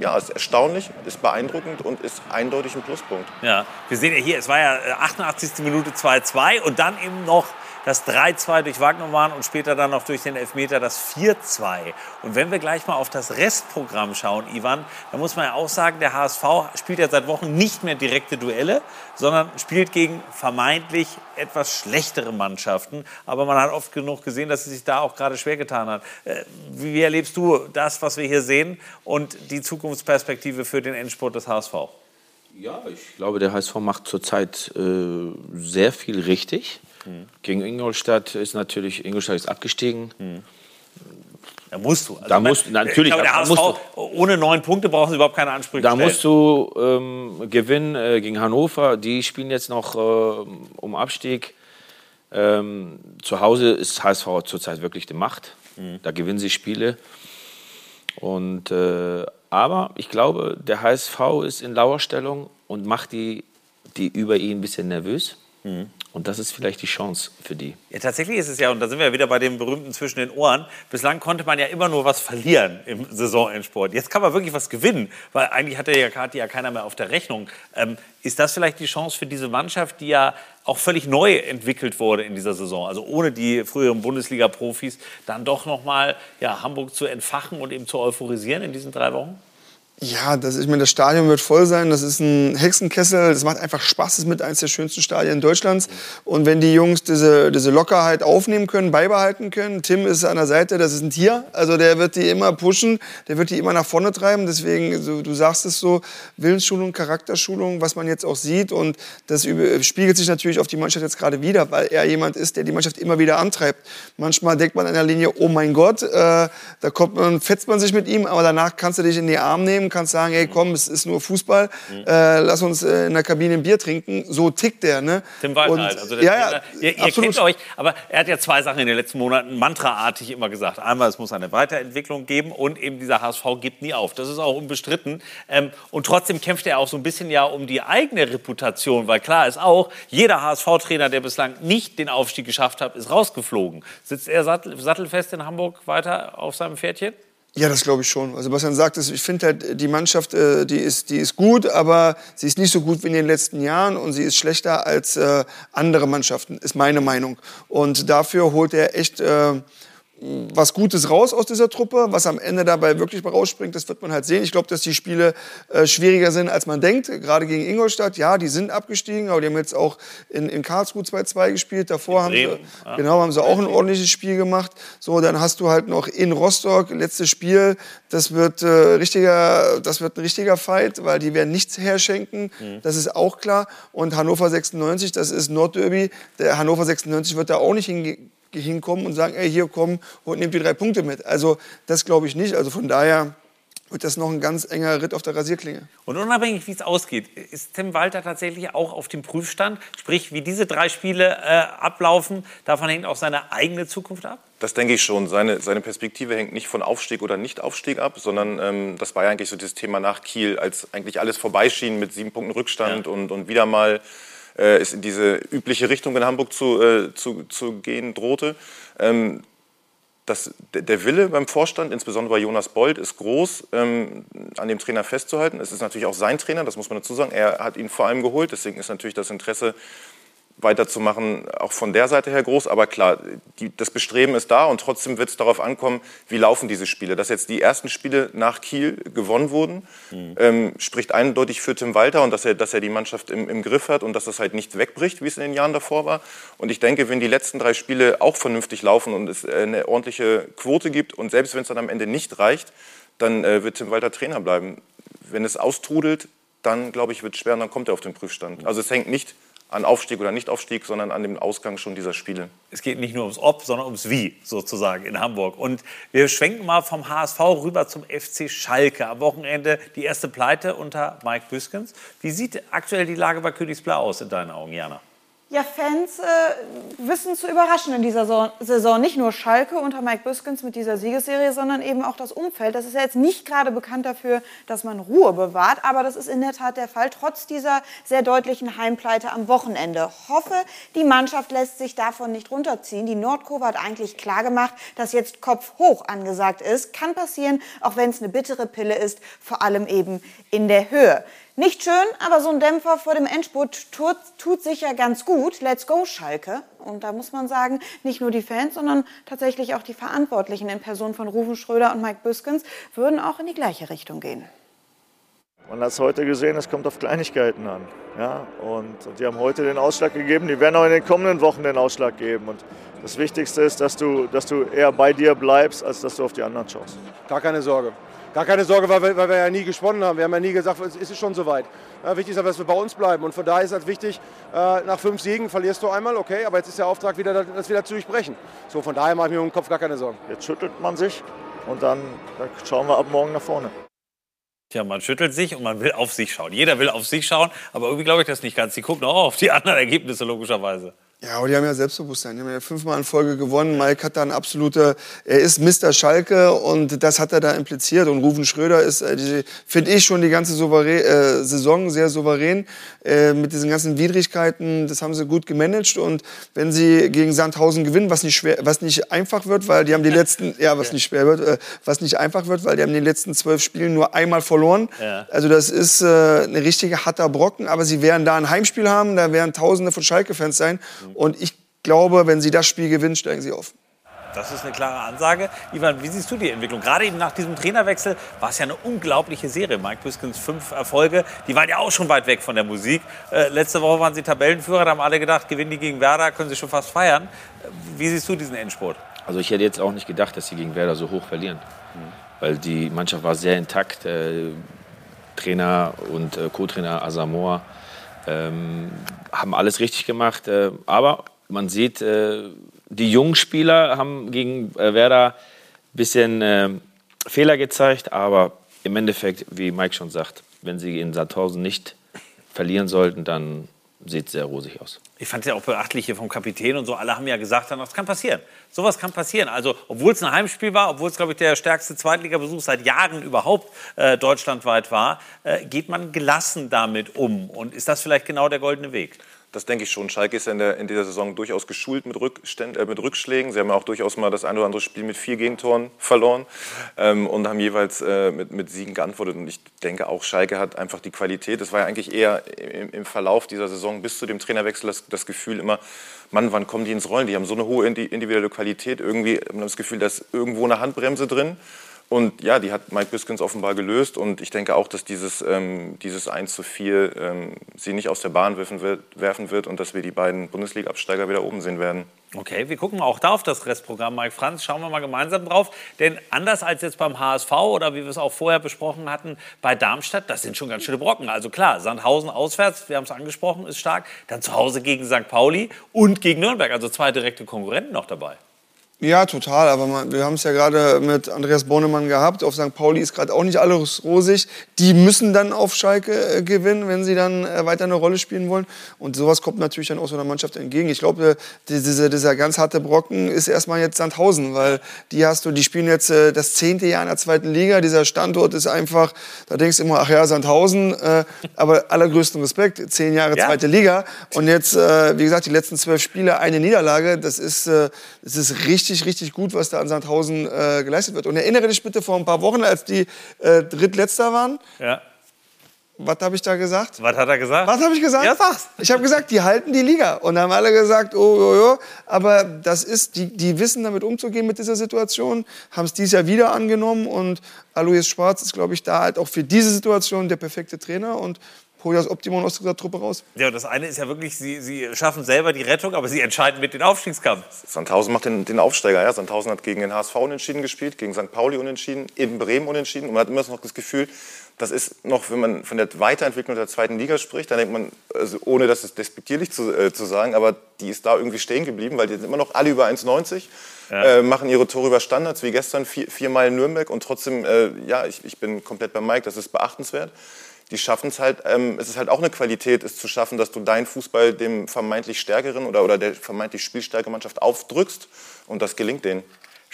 ja, ist erstaunlich, ist beeindruckend und ist eindeutig ein Pluspunkt. Ja, wir sehen ja hier, es war ja äh, 88. Minute 2-2 und dann eben noch das 3-2 durch Wagnermann und später dann noch durch den Elfmeter das 4-2. Und wenn wir gleich mal auf das Restprogramm schauen, Ivan, dann muss man ja auch sagen, der HSV spielt ja seit Wochen nicht mehr direkte Duelle, sondern spielt gegen vermeintlich etwas schlechtere Mannschaften. Aber man hat oft genug gesehen, dass sie sich da auch gerade schwer getan hat. Äh, wie erlebst du das, was wir hier sehen und die Zukunftsperspektive für den Endspurt des HSV? Ja, ich glaube, der HSV macht zurzeit äh, sehr viel richtig. Mhm. Gegen Ingolstadt ist natürlich, Ingolstadt ist abgestiegen. Mhm. Da musst du. Also da musst, natürlich, ich glaube, der HSV, ohne neun Punkte brauchen sie überhaupt keine Ansprüche Da stellen. musst du ähm, gewinnen äh, gegen Hannover. Die spielen jetzt noch äh, um Abstieg. Ähm, zu Hause ist HSV zurzeit wirklich die Macht. Mhm. Da gewinnen sie Spiele. Und, äh, aber ich glaube, der HSV ist in Lauerstellung und macht die, die über ihn ein bisschen nervös. Mhm. Und das ist vielleicht die Chance für die. Ja, tatsächlich ist es ja, und da sind wir ja wieder bei dem berühmten zwischen den Ohren. Bislang konnte man ja immer nur was verlieren im Saisonendsport. Jetzt kann man wirklich was gewinnen, weil eigentlich hatte ja, hatte ja keiner mehr auf der Rechnung. Ähm, ist das vielleicht die Chance für diese Mannschaft, die ja auch völlig neu entwickelt wurde in dieser Saison. Also ohne die früheren Bundesliga-Profis dann doch nochmal ja, Hamburg zu entfachen und eben zu euphorisieren in diesen drei Wochen? Ja, das, ich meine, das Stadion wird voll sein. Das ist ein Hexenkessel. Das macht einfach Spaß. Das ist mit eines der schönsten Stadien Deutschlands. Und wenn die Jungs diese, diese Lockerheit aufnehmen können, beibehalten können, Tim ist an der Seite, das ist ein Tier. Also der wird die immer pushen, der wird die immer nach vorne treiben. Deswegen, so, du sagst es so, Willensschulung, Charakterschulung, was man jetzt auch sieht. Und das spiegelt sich natürlich auf die Mannschaft jetzt gerade wieder, weil er jemand ist, der die Mannschaft immer wieder antreibt. Manchmal denkt man an der Linie, oh mein Gott, äh, da kommt man, fetzt man sich mit ihm, aber danach kannst du dich in die Arme nehmen kannst sagen, hey komm, es ist nur Fußball, mhm. äh, lass uns äh, in der Kabine ein Bier trinken. So tickt der. Ne? Tim Wald halt. Also ja, ja, ihr, ihr kennt euch, aber er hat ja zwei Sachen in den letzten Monaten mantraartig immer gesagt. Einmal, es muss eine Weiterentwicklung geben und eben dieser HSV gibt nie auf. Das ist auch unbestritten. Ähm, und trotzdem kämpft er auch so ein bisschen ja um die eigene Reputation, weil klar ist auch, jeder HSV-Trainer, der bislang nicht den Aufstieg geschafft hat, ist rausgeflogen. Sitzt er sattelfest in Hamburg weiter auf seinem Pferdchen? Ja, das glaube ich schon. Also Sebastian sagt es, ich finde halt, die Mannschaft, äh, die, ist, die ist gut, aber sie ist nicht so gut wie in den letzten Jahren und sie ist schlechter als äh, andere Mannschaften, ist meine Meinung. Und dafür holt er echt äh, was Gutes raus aus dieser Truppe. Was am Ende dabei wirklich rausspringt, das wird man halt sehen. Ich glaube, dass die Spiele äh, schwieriger sind, als man denkt. Gerade gegen Ingolstadt, ja, die sind abgestiegen, aber die haben jetzt auch in, in Karlsruhe 2-2 gespielt. Davor haben sie, ja. genau, haben sie auch ein ordentliches Spiel gemacht. So, dann hast du halt noch in Rostock, letztes Spiel. Das wird, äh, richtiger, das wird ein richtiger Fight, weil die werden nichts herschenken. Mhm. Das ist auch klar. Und Hannover 96, das ist Nordderby. Der Hannover 96 wird da auch nicht hingehen hinkommen und sagen, ey, hier komm und nehmt die drei Punkte mit. Also das glaube ich nicht. Also von daher wird das noch ein ganz enger Ritt auf der Rasierklinge. Und unabhängig, wie es ausgeht, ist Tim Walter tatsächlich auch auf dem Prüfstand? Sprich, wie diese drei Spiele äh, ablaufen, davon hängt auch seine eigene Zukunft ab? Das denke ich schon. Seine, seine Perspektive hängt nicht von Aufstieg oder Nicht-Aufstieg ab, sondern ähm, das war ja eigentlich so das Thema nach Kiel, als eigentlich alles vorbeischien mit sieben Punkten Rückstand ja. und, und wieder mal äh, es in diese übliche Richtung in Hamburg zu, äh, zu, zu gehen drohte. Ähm, das, der Wille beim Vorstand, insbesondere bei Jonas Bold, ist groß, ähm, an dem Trainer festzuhalten. Es ist natürlich auch sein Trainer, das muss man dazu sagen. Er hat ihn vor allem geholt, deswegen ist natürlich das Interesse weiterzumachen, auch von der Seite her groß. Aber klar, die, das Bestreben ist da und trotzdem wird es darauf ankommen, wie laufen diese Spiele. Dass jetzt die ersten Spiele nach Kiel gewonnen wurden, mhm. ähm, spricht eindeutig für Tim Walter und dass er, dass er die Mannschaft im, im Griff hat und dass das halt nicht wegbricht, wie es in den Jahren davor war. Und ich denke, wenn die letzten drei Spiele auch vernünftig laufen und es eine ordentliche Quote gibt und selbst wenn es dann am Ende nicht reicht, dann äh, wird Tim Walter Trainer bleiben. Wenn es austrudelt, dann glaube ich, wird es schwer und dann kommt er auf den Prüfstand. Also es hängt nicht an Aufstieg oder Nicht-Aufstieg, sondern an dem Ausgang schon dieser Spiele. Es geht nicht nur ums Ob, sondern ums Wie sozusagen in Hamburg. Und wir schwenken mal vom HSV rüber zum FC Schalke. Am Wochenende die erste Pleite unter Mike Büskens. Wie sieht aktuell die Lage bei Königsblau aus in deinen Augen, Jana? Ja, Fans äh, wissen zu überraschen in dieser Saison. Nicht nur Schalke unter Mike Büskens mit dieser Siegesserie, sondern eben auch das Umfeld. Das ist ja jetzt nicht gerade bekannt dafür, dass man Ruhe bewahrt, aber das ist in der Tat der Fall, trotz dieser sehr deutlichen Heimpleite am Wochenende. Hoffe, die Mannschaft lässt sich davon nicht runterziehen. Die Nordkurve hat eigentlich klar gemacht, dass jetzt Kopf hoch angesagt ist. Kann passieren, auch wenn es eine bittere Pille ist, vor allem eben in der Höhe. Nicht schön, aber so ein Dämpfer vor dem Endspurt tut, tut sicher ganz gut. Let's go, Schalke. Und da muss man sagen, nicht nur die Fans, sondern tatsächlich auch die Verantwortlichen in Person von Rufen Schröder und Mike Büskens würden auch in die gleiche Richtung gehen. Man hat es heute gesehen, es kommt auf Kleinigkeiten an. Ja? Und, und die haben heute den Ausschlag gegeben, die werden auch in den kommenden Wochen den Ausschlag geben. Und das Wichtigste ist, dass du, dass du eher bei dir bleibst, als dass du auf die anderen schaust. Gar keine Sorge. Gar keine Sorge, weil wir, weil wir ja nie gesponnen haben. Wir haben ja nie gesagt, es ist schon soweit. Ja, wichtig ist aber, dass wir bei uns bleiben. Und von daher ist es halt wichtig, äh, nach fünf Siegen verlierst du einmal, okay, aber jetzt ist der Auftrag wieder, das wieder zu durchbrechen. So, von daher mache ich mir um den Kopf gar keine Sorgen. Jetzt schüttelt man sich und dann, dann schauen wir ab morgen nach vorne. Tja, man schüttelt sich und man will auf sich schauen. Jeder will auf sich schauen, aber irgendwie glaube ich das nicht ganz. Die gucken auch auf die anderen Ergebnisse logischerweise. Ja, aber die haben ja Selbstbewusstsein. Die haben ja fünfmal in Folge gewonnen. Mike hat da ein absoluter, er ist Mr. Schalke und das hat er da impliziert. Und Rufen Schröder ist, äh, finde ich, schon die ganze souverän, äh, Saison sehr souverän äh, mit diesen ganzen Widrigkeiten. Das haben sie gut gemanagt. Und wenn sie gegen Sandhausen gewinnen, was nicht schwer, was nicht einfach wird, weil die haben die letzten, ja, was nicht schwer wird, äh, was nicht einfach wird, weil die haben den letzten zwölf Spielen nur einmal verloren. Ja. Also das ist äh, eine richtige harter Brocken. Aber sie werden da ein Heimspiel haben, da werden Tausende von Schalke-Fans sein. Und ich glaube, wenn sie das Spiel gewinnen, steigen sie auf. Das ist eine klare Ansage. Ivan, wie siehst du die Entwicklung? Gerade eben nach diesem Trainerwechsel war es ja eine unglaubliche Serie. Mike Biskins fünf Erfolge, die waren ja auch schon weit weg von der Musik. Äh, letzte Woche waren sie Tabellenführer, da haben alle gedacht, gewinnen die gegen Werder, können sie schon fast feiern. Äh, Wie siehst du diesen Endspurt? Also ich hätte jetzt auch nicht gedacht, dass sie gegen Werder so hoch verlieren. Weil die Mannschaft war sehr intakt. Äh, Trainer und äh, Co-Trainer Asamoah ähm, haben alles richtig gemacht. Äh, aber man sieht, äh, die jungen Spieler haben gegen äh, Werder ein bisschen äh, Fehler gezeigt. Aber im Endeffekt, wie Mike schon sagt, wenn sie in Sandhausen nicht verlieren sollten, dann sieht sehr rosig aus. Ich fand es ja auch beachtlich hier vom Kapitän und so. Alle haben ja gesagt, das kann passieren. Sowas kann passieren. Also, obwohl es ein Heimspiel war, obwohl es, glaube ich, der stärkste Zweitligabesuch seit Jahren überhaupt äh, deutschlandweit war, äh, geht man gelassen damit um. Und ist das vielleicht genau der goldene Weg? Das denke ich schon. Schalke ist ja in, der, in dieser Saison durchaus geschult mit, Rückständ, äh, mit Rückschlägen. Sie haben ja auch durchaus mal das ein oder andere Spiel mit vier Gegentoren verloren ähm, und haben jeweils äh, mit, mit Siegen geantwortet. Und ich denke auch, Schalke hat einfach die Qualität. Das war ja eigentlich eher im, im Verlauf dieser Saison bis zu dem Trainerwechsel das, das Gefühl immer, Mann, wann kommen die ins Rollen? Die haben so eine hohe indi- individuelle Qualität. Irgendwie hat man das Gefühl, da ist irgendwo eine Handbremse drin. Und ja, die hat Mike Biskins offenbar gelöst. Und ich denke auch, dass dieses, ähm, dieses 1 zu 4 ähm, sie nicht aus der Bahn werfen wird, werfen wird und dass wir die beiden Bundesliga-Absteiger wieder oben sehen werden. Okay, wir gucken auch da auf das Restprogramm, Mike Franz. Schauen wir mal gemeinsam drauf. Denn anders als jetzt beim HSV oder wie wir es auch vorher besprochen hatten, bei Darmstadt, das sind schon ganz schöne Brocken. Also klar, Sandhausen auswärts, wir haben es angesprochen, ist stark. Dann zu Hause gegen St. Pauli und gegen Nürnberg. Also zwei direkte Konkurrenten noch dabei. Ja, total. Aber man, wir haben es ja gerade mit Andreas Bornemann gehabt. Auf St. Pauli ist gerade auch nicht alles rosig. Die müssen dann auf Schalke äh, gewinnen, wenn sie dann äh, weiter eine Rolle spielen wollen. Und sowas kommt natürlich dann auch so einer Mannschaft entgegen. Ich glaube, äh, diese, dieser ganz harte Brocken ist erstmal jetzt Sandhausen, weil die hast du, die spielen jetzt äh, das zehnte Jahr in der zweiten Liga. Dieser Standort ist einfach, da denkst du immer, ach ja, Sandhausen. Äh, aber allergrößten Respekt, zehn Jahre Ja. zweite Liga. Und jetzt, äh, wie gesagt, die letzten zwölf Spiele, eine Niederlage. Das ist, das ist richtig, richtig gut, was da an Sandhausen äh, geleistet wird. Und erinnere dich bitte vor ein paar Wochen, als die äh, Drittletzter waren. Ja. Was habe ich da gesagt? Was hat er gesagt? Was habe ich gesagt? Ja, sag's. Ich habe gesagt, die halten die Liga. Und dann haben alle gesagt, oh, oh, oh. Aber das ist, die, die wissen damit umzugehen mit dieser Situation, haben es dieses Jahr wieder angenommen. Und Alois Schwarz ist, glaube ich, da halt auch für diese Situation der perfekte Trainer und holt das Optimum aus dieser Truppe raus. Ja, und das eine ist ja wirklich, sie, sie schaffen selber die Rettung, aber sie entscheiden mit den Aufstiegskampf. Sandhausen macht den, den Aufsteiger. Ja. Sandhausen hat gegen den HSV unentschieden gespielt, gegen St. Pauli unentschieden, in Bremen unentschieden. Und man hat immer noch das Gefühl, das ist noch, wenn man von der Weiterentwicklung der zweiten Liga spricht, dann denkt man, also ohne das ist despektierlich zu, äh, zu sagen, aber die ist da irgendwie stehen geblieben, weil die sind immer noch alle über 1,90, äh, machen ihre Tore über Standards, wie gestern vier, viermal in Nürnberg. Und trotzdem, äh, ja, ich, ich bin komplett bei Mike, das ist beachtenswert. Die schaffen es halt, ähm, es ist halt auch eine Qualität, es zu schaffen, dass du deinen Fußball dem vermeintlich stärkeren oder, oder der vermeintlich spielstärkeren Mannschaft aufdrückst. Und das gelingt denen.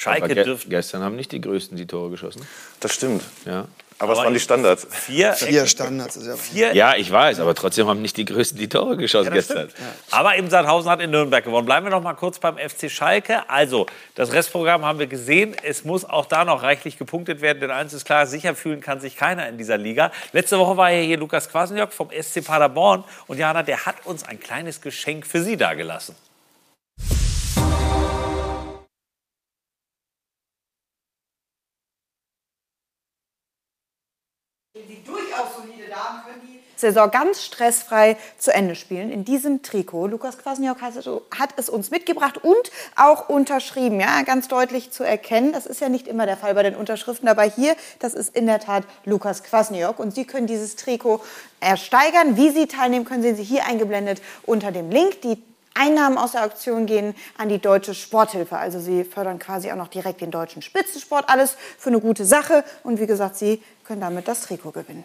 Aber ge gestern haben nicht die Größten die Tore geschossen. Das stimmt. Ja. Aber, es waren die Standards. Vier, Vier Standards. Ist ja Vier, Ja, ich weiß, aber trotzdem haben nicht die Größten die Tore geschossen Ja, gestern. stimmt. Aber eben Sandhausen hat in Nürnberg gewonnen. Bleiben wir noch mal kurz beim FC Schalke. Also, das Restprogramm haben wir gesehen. Es muss auch da noch reichlich gepunktet werden, denn eins ist klar, sicher fühlen kann sich keiner in dieser Liga. Letzte Woche war ja hier Lukas Kwasniok vom SC Paderborn. Und Jana, der hat uns ein kleines Geschenk für Sie dagelassen. Saison ganz stressfrei zu Ende spielen. In diesem Trikot. Lukas Kwasniok hat, es uns mitgebracht und auch unterschrieben. Ja, ganz deutlich zu erkennen. Das ist ja nicht immer der Fall bei den Unterschriften. Aber hier, das ist in der Tat Lukas Kwasniok. Und Sie können dieses Trikot ersteigern. Wie Sie teilnehmen, können sehen Sie hier eingeblendet unter dem Link. Die Einnahmen aus der Auktion gehen an die Deutsche Sporthilfe. Also sie fördern quasi auch noch direkt den deutschen Spitzensport. Alles für eine gute Sache. Und wie gesagt, Sie können damit das Trikot gewinnen.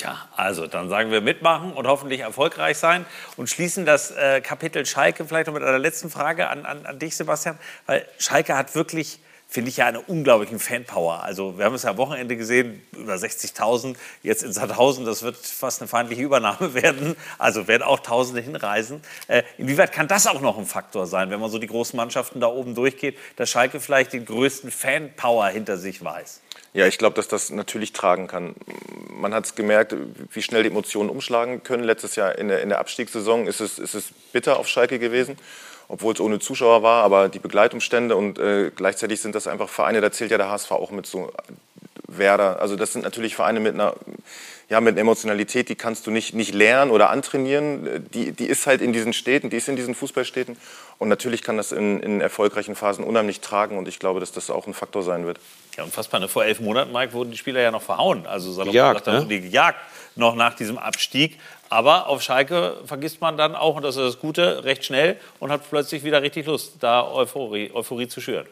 Tja, also dann sagen wir mitmachen und hoffentlich erfolgreich sein und schließen das äh, Kapitel Schalke vielleicht noch mit einer letzten Frage an, an, an dich, Sebastian. Weil Schalke hat wirklich, finde ich, ja eine unglaubliche Fanpower. Also wir haben es ja am Wochenende gesehen, über 60.000, jetzt in Sandhausen, das wird fast eine feindliche Übernahme werden. Also werden auch Tausende hinreisen. Äh, inwieweit kann das auch noch ein Faktor sein, wenn man so die großen Mannschaften da oben durchgeht, dass Schalke vielleicht den größten Fanpower hinter sich weiß? Ja, ich glaube, dass das natürlich tragen kann. Man hat es gemerkt, wie schnell die Emotionen umschlagen können. Letztes Jahr in der, in der Abstiegssaison ist es, ist es bitter auf Schalke gewesen, obwohl es ohne Zuschauer war, aber die Begleitumstände und äh, gleichzeitig sind das einfach Vereine, da zählt ja der HSV auch mit so Werder. Also das sind natürlich Vereine mit einer, ja, mit einer Emotionalität, die kannst du nicht, nicht lernen oder antrainieren. Die, die ist halt in diesen Städten, die ist in diesen Fußballstädten. Und natürlich kann das in, in erfolgreichen Phasen unheimlich tragen und ich glaube, dass das auch ein Faktor sein wird. Ja, unfassbar. Ne? Vor elf Monaten, Mike, wurden die Spieler ja noch verhauen. Also salopp Gejagt, gesagt, ne? wurden die gejagt noch nach diesem Abstieg. Aber auf Schalke vergisst man dann auch, und das ist das Gute, recht schnell und hat plötzlich wieder richtig Lust, da Euphorie, Euphorie zu schüren.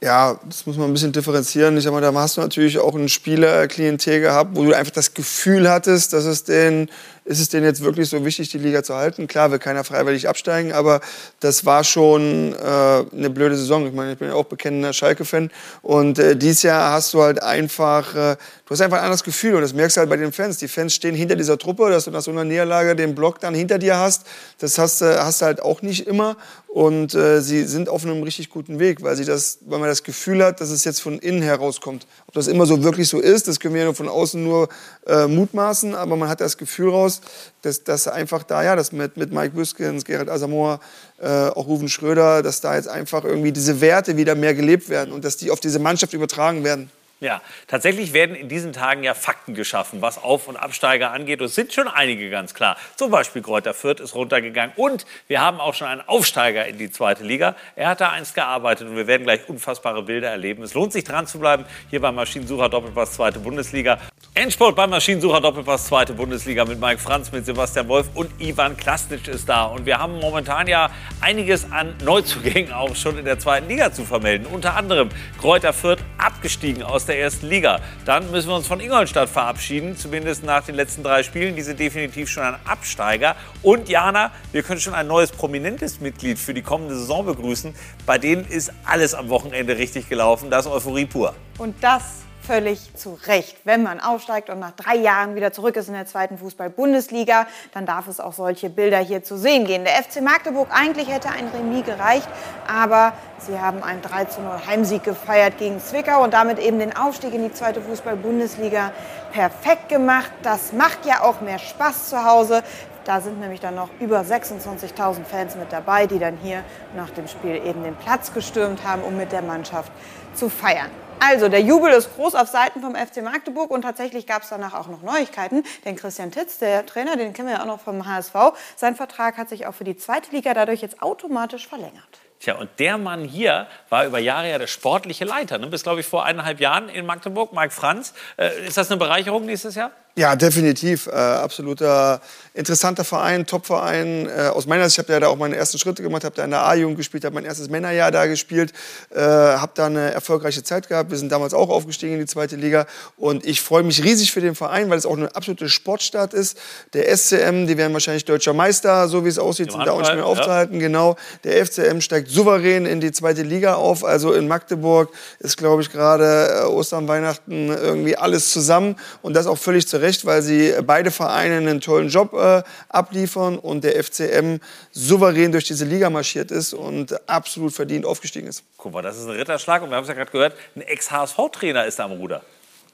Ja, das muss man ein bisschen differenzieren. Ich sag mal, da hast du natürlich auch ein Spielerklientel gehabt, wo du einfach das Gefühl hattest, dass es den, ist es denn jetzt wirklich so wichtig, die Liga zu halten? Klar, will keiner freiwillig absteigen, aber das war schon äh, eine blöde Saison. Ich meine, ich bin ja auch bekennender Schalke-Fan und äh, dieses Jahr hast du halt einfach, äh, du hast einfach ein anderes Gefühl und das merkst du halt bei den Fans. Die Fans stehen hinter dieser Truppe, dass du nach so einer Niederlage den Block dann hinter dir hast. Das hast, äh, hast du halt auch nicht immer und äh, sie sind auf einem richtig guten Weg, weil, sie das, weil man das Gefühl hat, dass es jetzt von innen herauskommt. Ob das immer so wirklich so ist, das können wir ja von außen nur äh, mutmaßen, aber man hat das Gefühl raus, dass, dass einfach da, ja, das mit, mit Mike Büskens, Gerald Asamoah, äh, auch Ruven Schröder, dass da jetzt einfach irgendwie diese Werte wieder mehr gelebt werden und dass die auf diese Mannschaft übertragen werden. Ja, tatsächlich werden in diesen Tagen ja Fakten geschaffen, was Auf- und Absteiger angeht. Und es sind schon einige ganz klar. Zum Beispiel Kräuter Fürth ist runtergegangen. Und wir haben auch schon einen Aufsteiger in die zweite Liga. Er hat da einst gearbeitet und wir werden gleich unfassbare Bilder erleben. Es lohnt sich dran zu bleiben. Hier beim Maschinensucher Doppelpass zweite Bundesliga. Endsport beim Maschinensucher Doppelpass zweite Bundesliga mit Mike Franz, mit Sebastian Wolf und Ivan Klasnic ist da. Und wir haben momentan ja einiges an Neuzugängen auch schon in der zweiten Liga zu vermelden. Unter anderem Kräuter Fürth abgestiegen aus der ersten Liga. Dann müssen wir uns von Ingolstadt verabschieden, zumindest nach den letzten drei Spielen. Die sind definitiv schon ein Absteiger. Und Jana, wir können schon ein neues prominentes Mitglied für die kommende Saison begrüßen. Bei denen ist alles am Wochenende richtig gelaufen. Das ist Euphorie pur. Und das völlig zu Recht. Wenn man aufsteigt und nach drei Jahren wieder zurück ist in der zweiten Fußball-Bundesliga, dann darf es auch solche Bilder hier zu sehen gehen. Der FC Magdeburg, eigentlich hätte ein Remis gereicht, aber sie haben einen 3-0 Heimsieg gefeiert gegen Zwickau und damit eben den Aufstieg in die zweite Fußball-Bundesliga perfekt gemacht. Das macht ja auch mehr Spaß zu Hause. Da sind nämlich dann noch über 26.000 Fans mit dabei, die dann hier nach dem Spiel eben den Platz gestürmt haben, um mit der Mannschaft zu feiern. Also, der Jubel ist groß auf Seiten vom FC Magdeburg und tatsächlich gab es danach auch noch Neuigkeiten. Denn Christian Titz, der Trainer, den kennen wir ja auch noch vom HSV, sein Vertrag hat sich auch für die zweite Liga dadurch jetzt automatisch verlängert. Tja, und der Mann hier war über Jahre ja der sportliche Leiter. Ne? Bis, glaube ich, vor eineinhalb Jahren in Magdeburg, Mike Franz. Äh, ist das eine Bereicherung nächstes Jahr? Ja, definitiv. Äh, absoluter interessanter Verein, Top-Verein. Äh, aus meiner Sicht, ich habe ja da auch meine ersten Schritte gemacht, habe da in der A-Jugend gespielt, habe mein erstes Männerjahr da gespielt, äh, habe da eine erfolgreiche Zeit gehabt. Wir sind damals auch aufgestiegen in die zweite Liga und ich freue mich riesig für den Verein, weil es auch eine absolute Sportstadt ist. Der SCM, die werden wahrscheinlich deutscher Meister, so wie es aussieht, sind da auch nicht mehr Handball, ja. aufzuhalten. Genau. Der FCM steigt souverän in die zweite Liga auf. Also in Magdeburg ist, glaube ich, gerade äh, Ostern, Weihnachten irgendwie alles zusammen und das auch völlig zu Recht, weil sie beide Vereine einen tollen Job äh, abliefern und der FCM souverän durch diese Liga marschiert ist und absolut verdient aufgestiegen ist. Guck mal, das ist ein Ritterschlag. Und wir haben es ja gerade gehört, ein Ex-HSV-Trainer ist da am Ruder.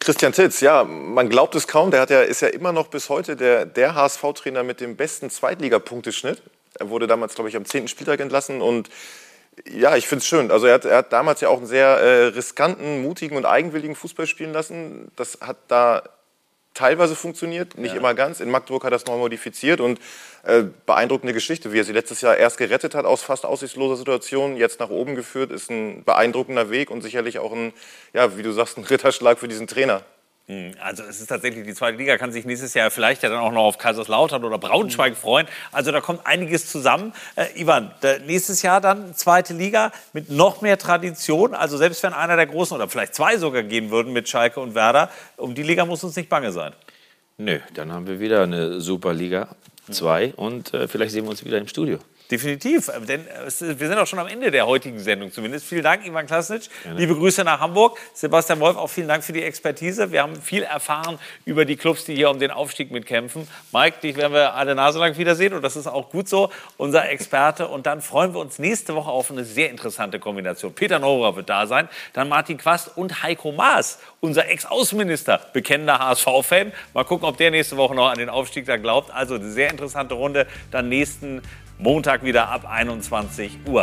Christian Titz, ja, man glaubt es kaum, der hat ja, ist ja immer noch bis heute der, der HSV-Trainer mit dem besten Zweitligapunkteschnitt. Er wurde damals, glaube ich, am 10. Spieltag entlassen und ja, ich finde es schön. Also er hat, er hat damals ja auch einen sehr äh, riskanten, mutigen und eigenwilligen Fußball spielen lassen. Das hat da teilweise funktioniert, nicht Ja. immer ganz. In Magdeburg hat er es noch modifiziert und äh, beeindruckende Geschichte, wie er sie letztes Jahr erst gerettet hat aus fast aussichtsloser Situation, jetzt nach oben geführt, ist ein beeindruckender Weg und sicherlich auch ein, ja, wie du sagst, ein Ritterschlag für diesen Trainer. Hm, Also es ist tatsächlich, die zweite Liga kann sich nächstes Jahr vielleicht ja dann auch noch auf Kaiserslautern oder Braunschweig freuen. Also da kommt einiges zusammen. Äh, Ivan, nächstes Jahr dann zweite Liga mit noch mehr Tradition. Also selbst wenn einer der Großen oder vielleicht zwei sogar gehen würden mit Schalke und Werder, um die Liga muss uns nicht bange sein. Nö, dann haben wir wieder eine Superliga 2 und äh, vielleicht sehen wir uns wieder im Studio. Definitiv, äh, denn äh, wir sind auch schon am Ende der heutigen Sendung zumindest. Vielen Dank, Ivan Klasnitsch. Liebe Grüße nach Hamburg. Sebastian Wolf, auch vielen Dank für die Expertise. Wir haben viel erfahren über die Clubs, die hier um den Aufstieg mitkämpfen. Mike, dich werden wir alle Nase lang wiedersehen und das ist auch gut so, unser Experte. Und dann freuen wir uns nächste Woche auf eine sehr interessante Kombination. Peter Neurer wird da sein, dann Martin Quast und Heiko Maas, unser Ex-Außenminister, bekennender HSV-Fan. Mal gucken, ob der nächste Woche noch an den Aufstieg da glaubt. Also eine sehr interessante Runde. Dann nächsten Montag wieder ab 21 Uhr.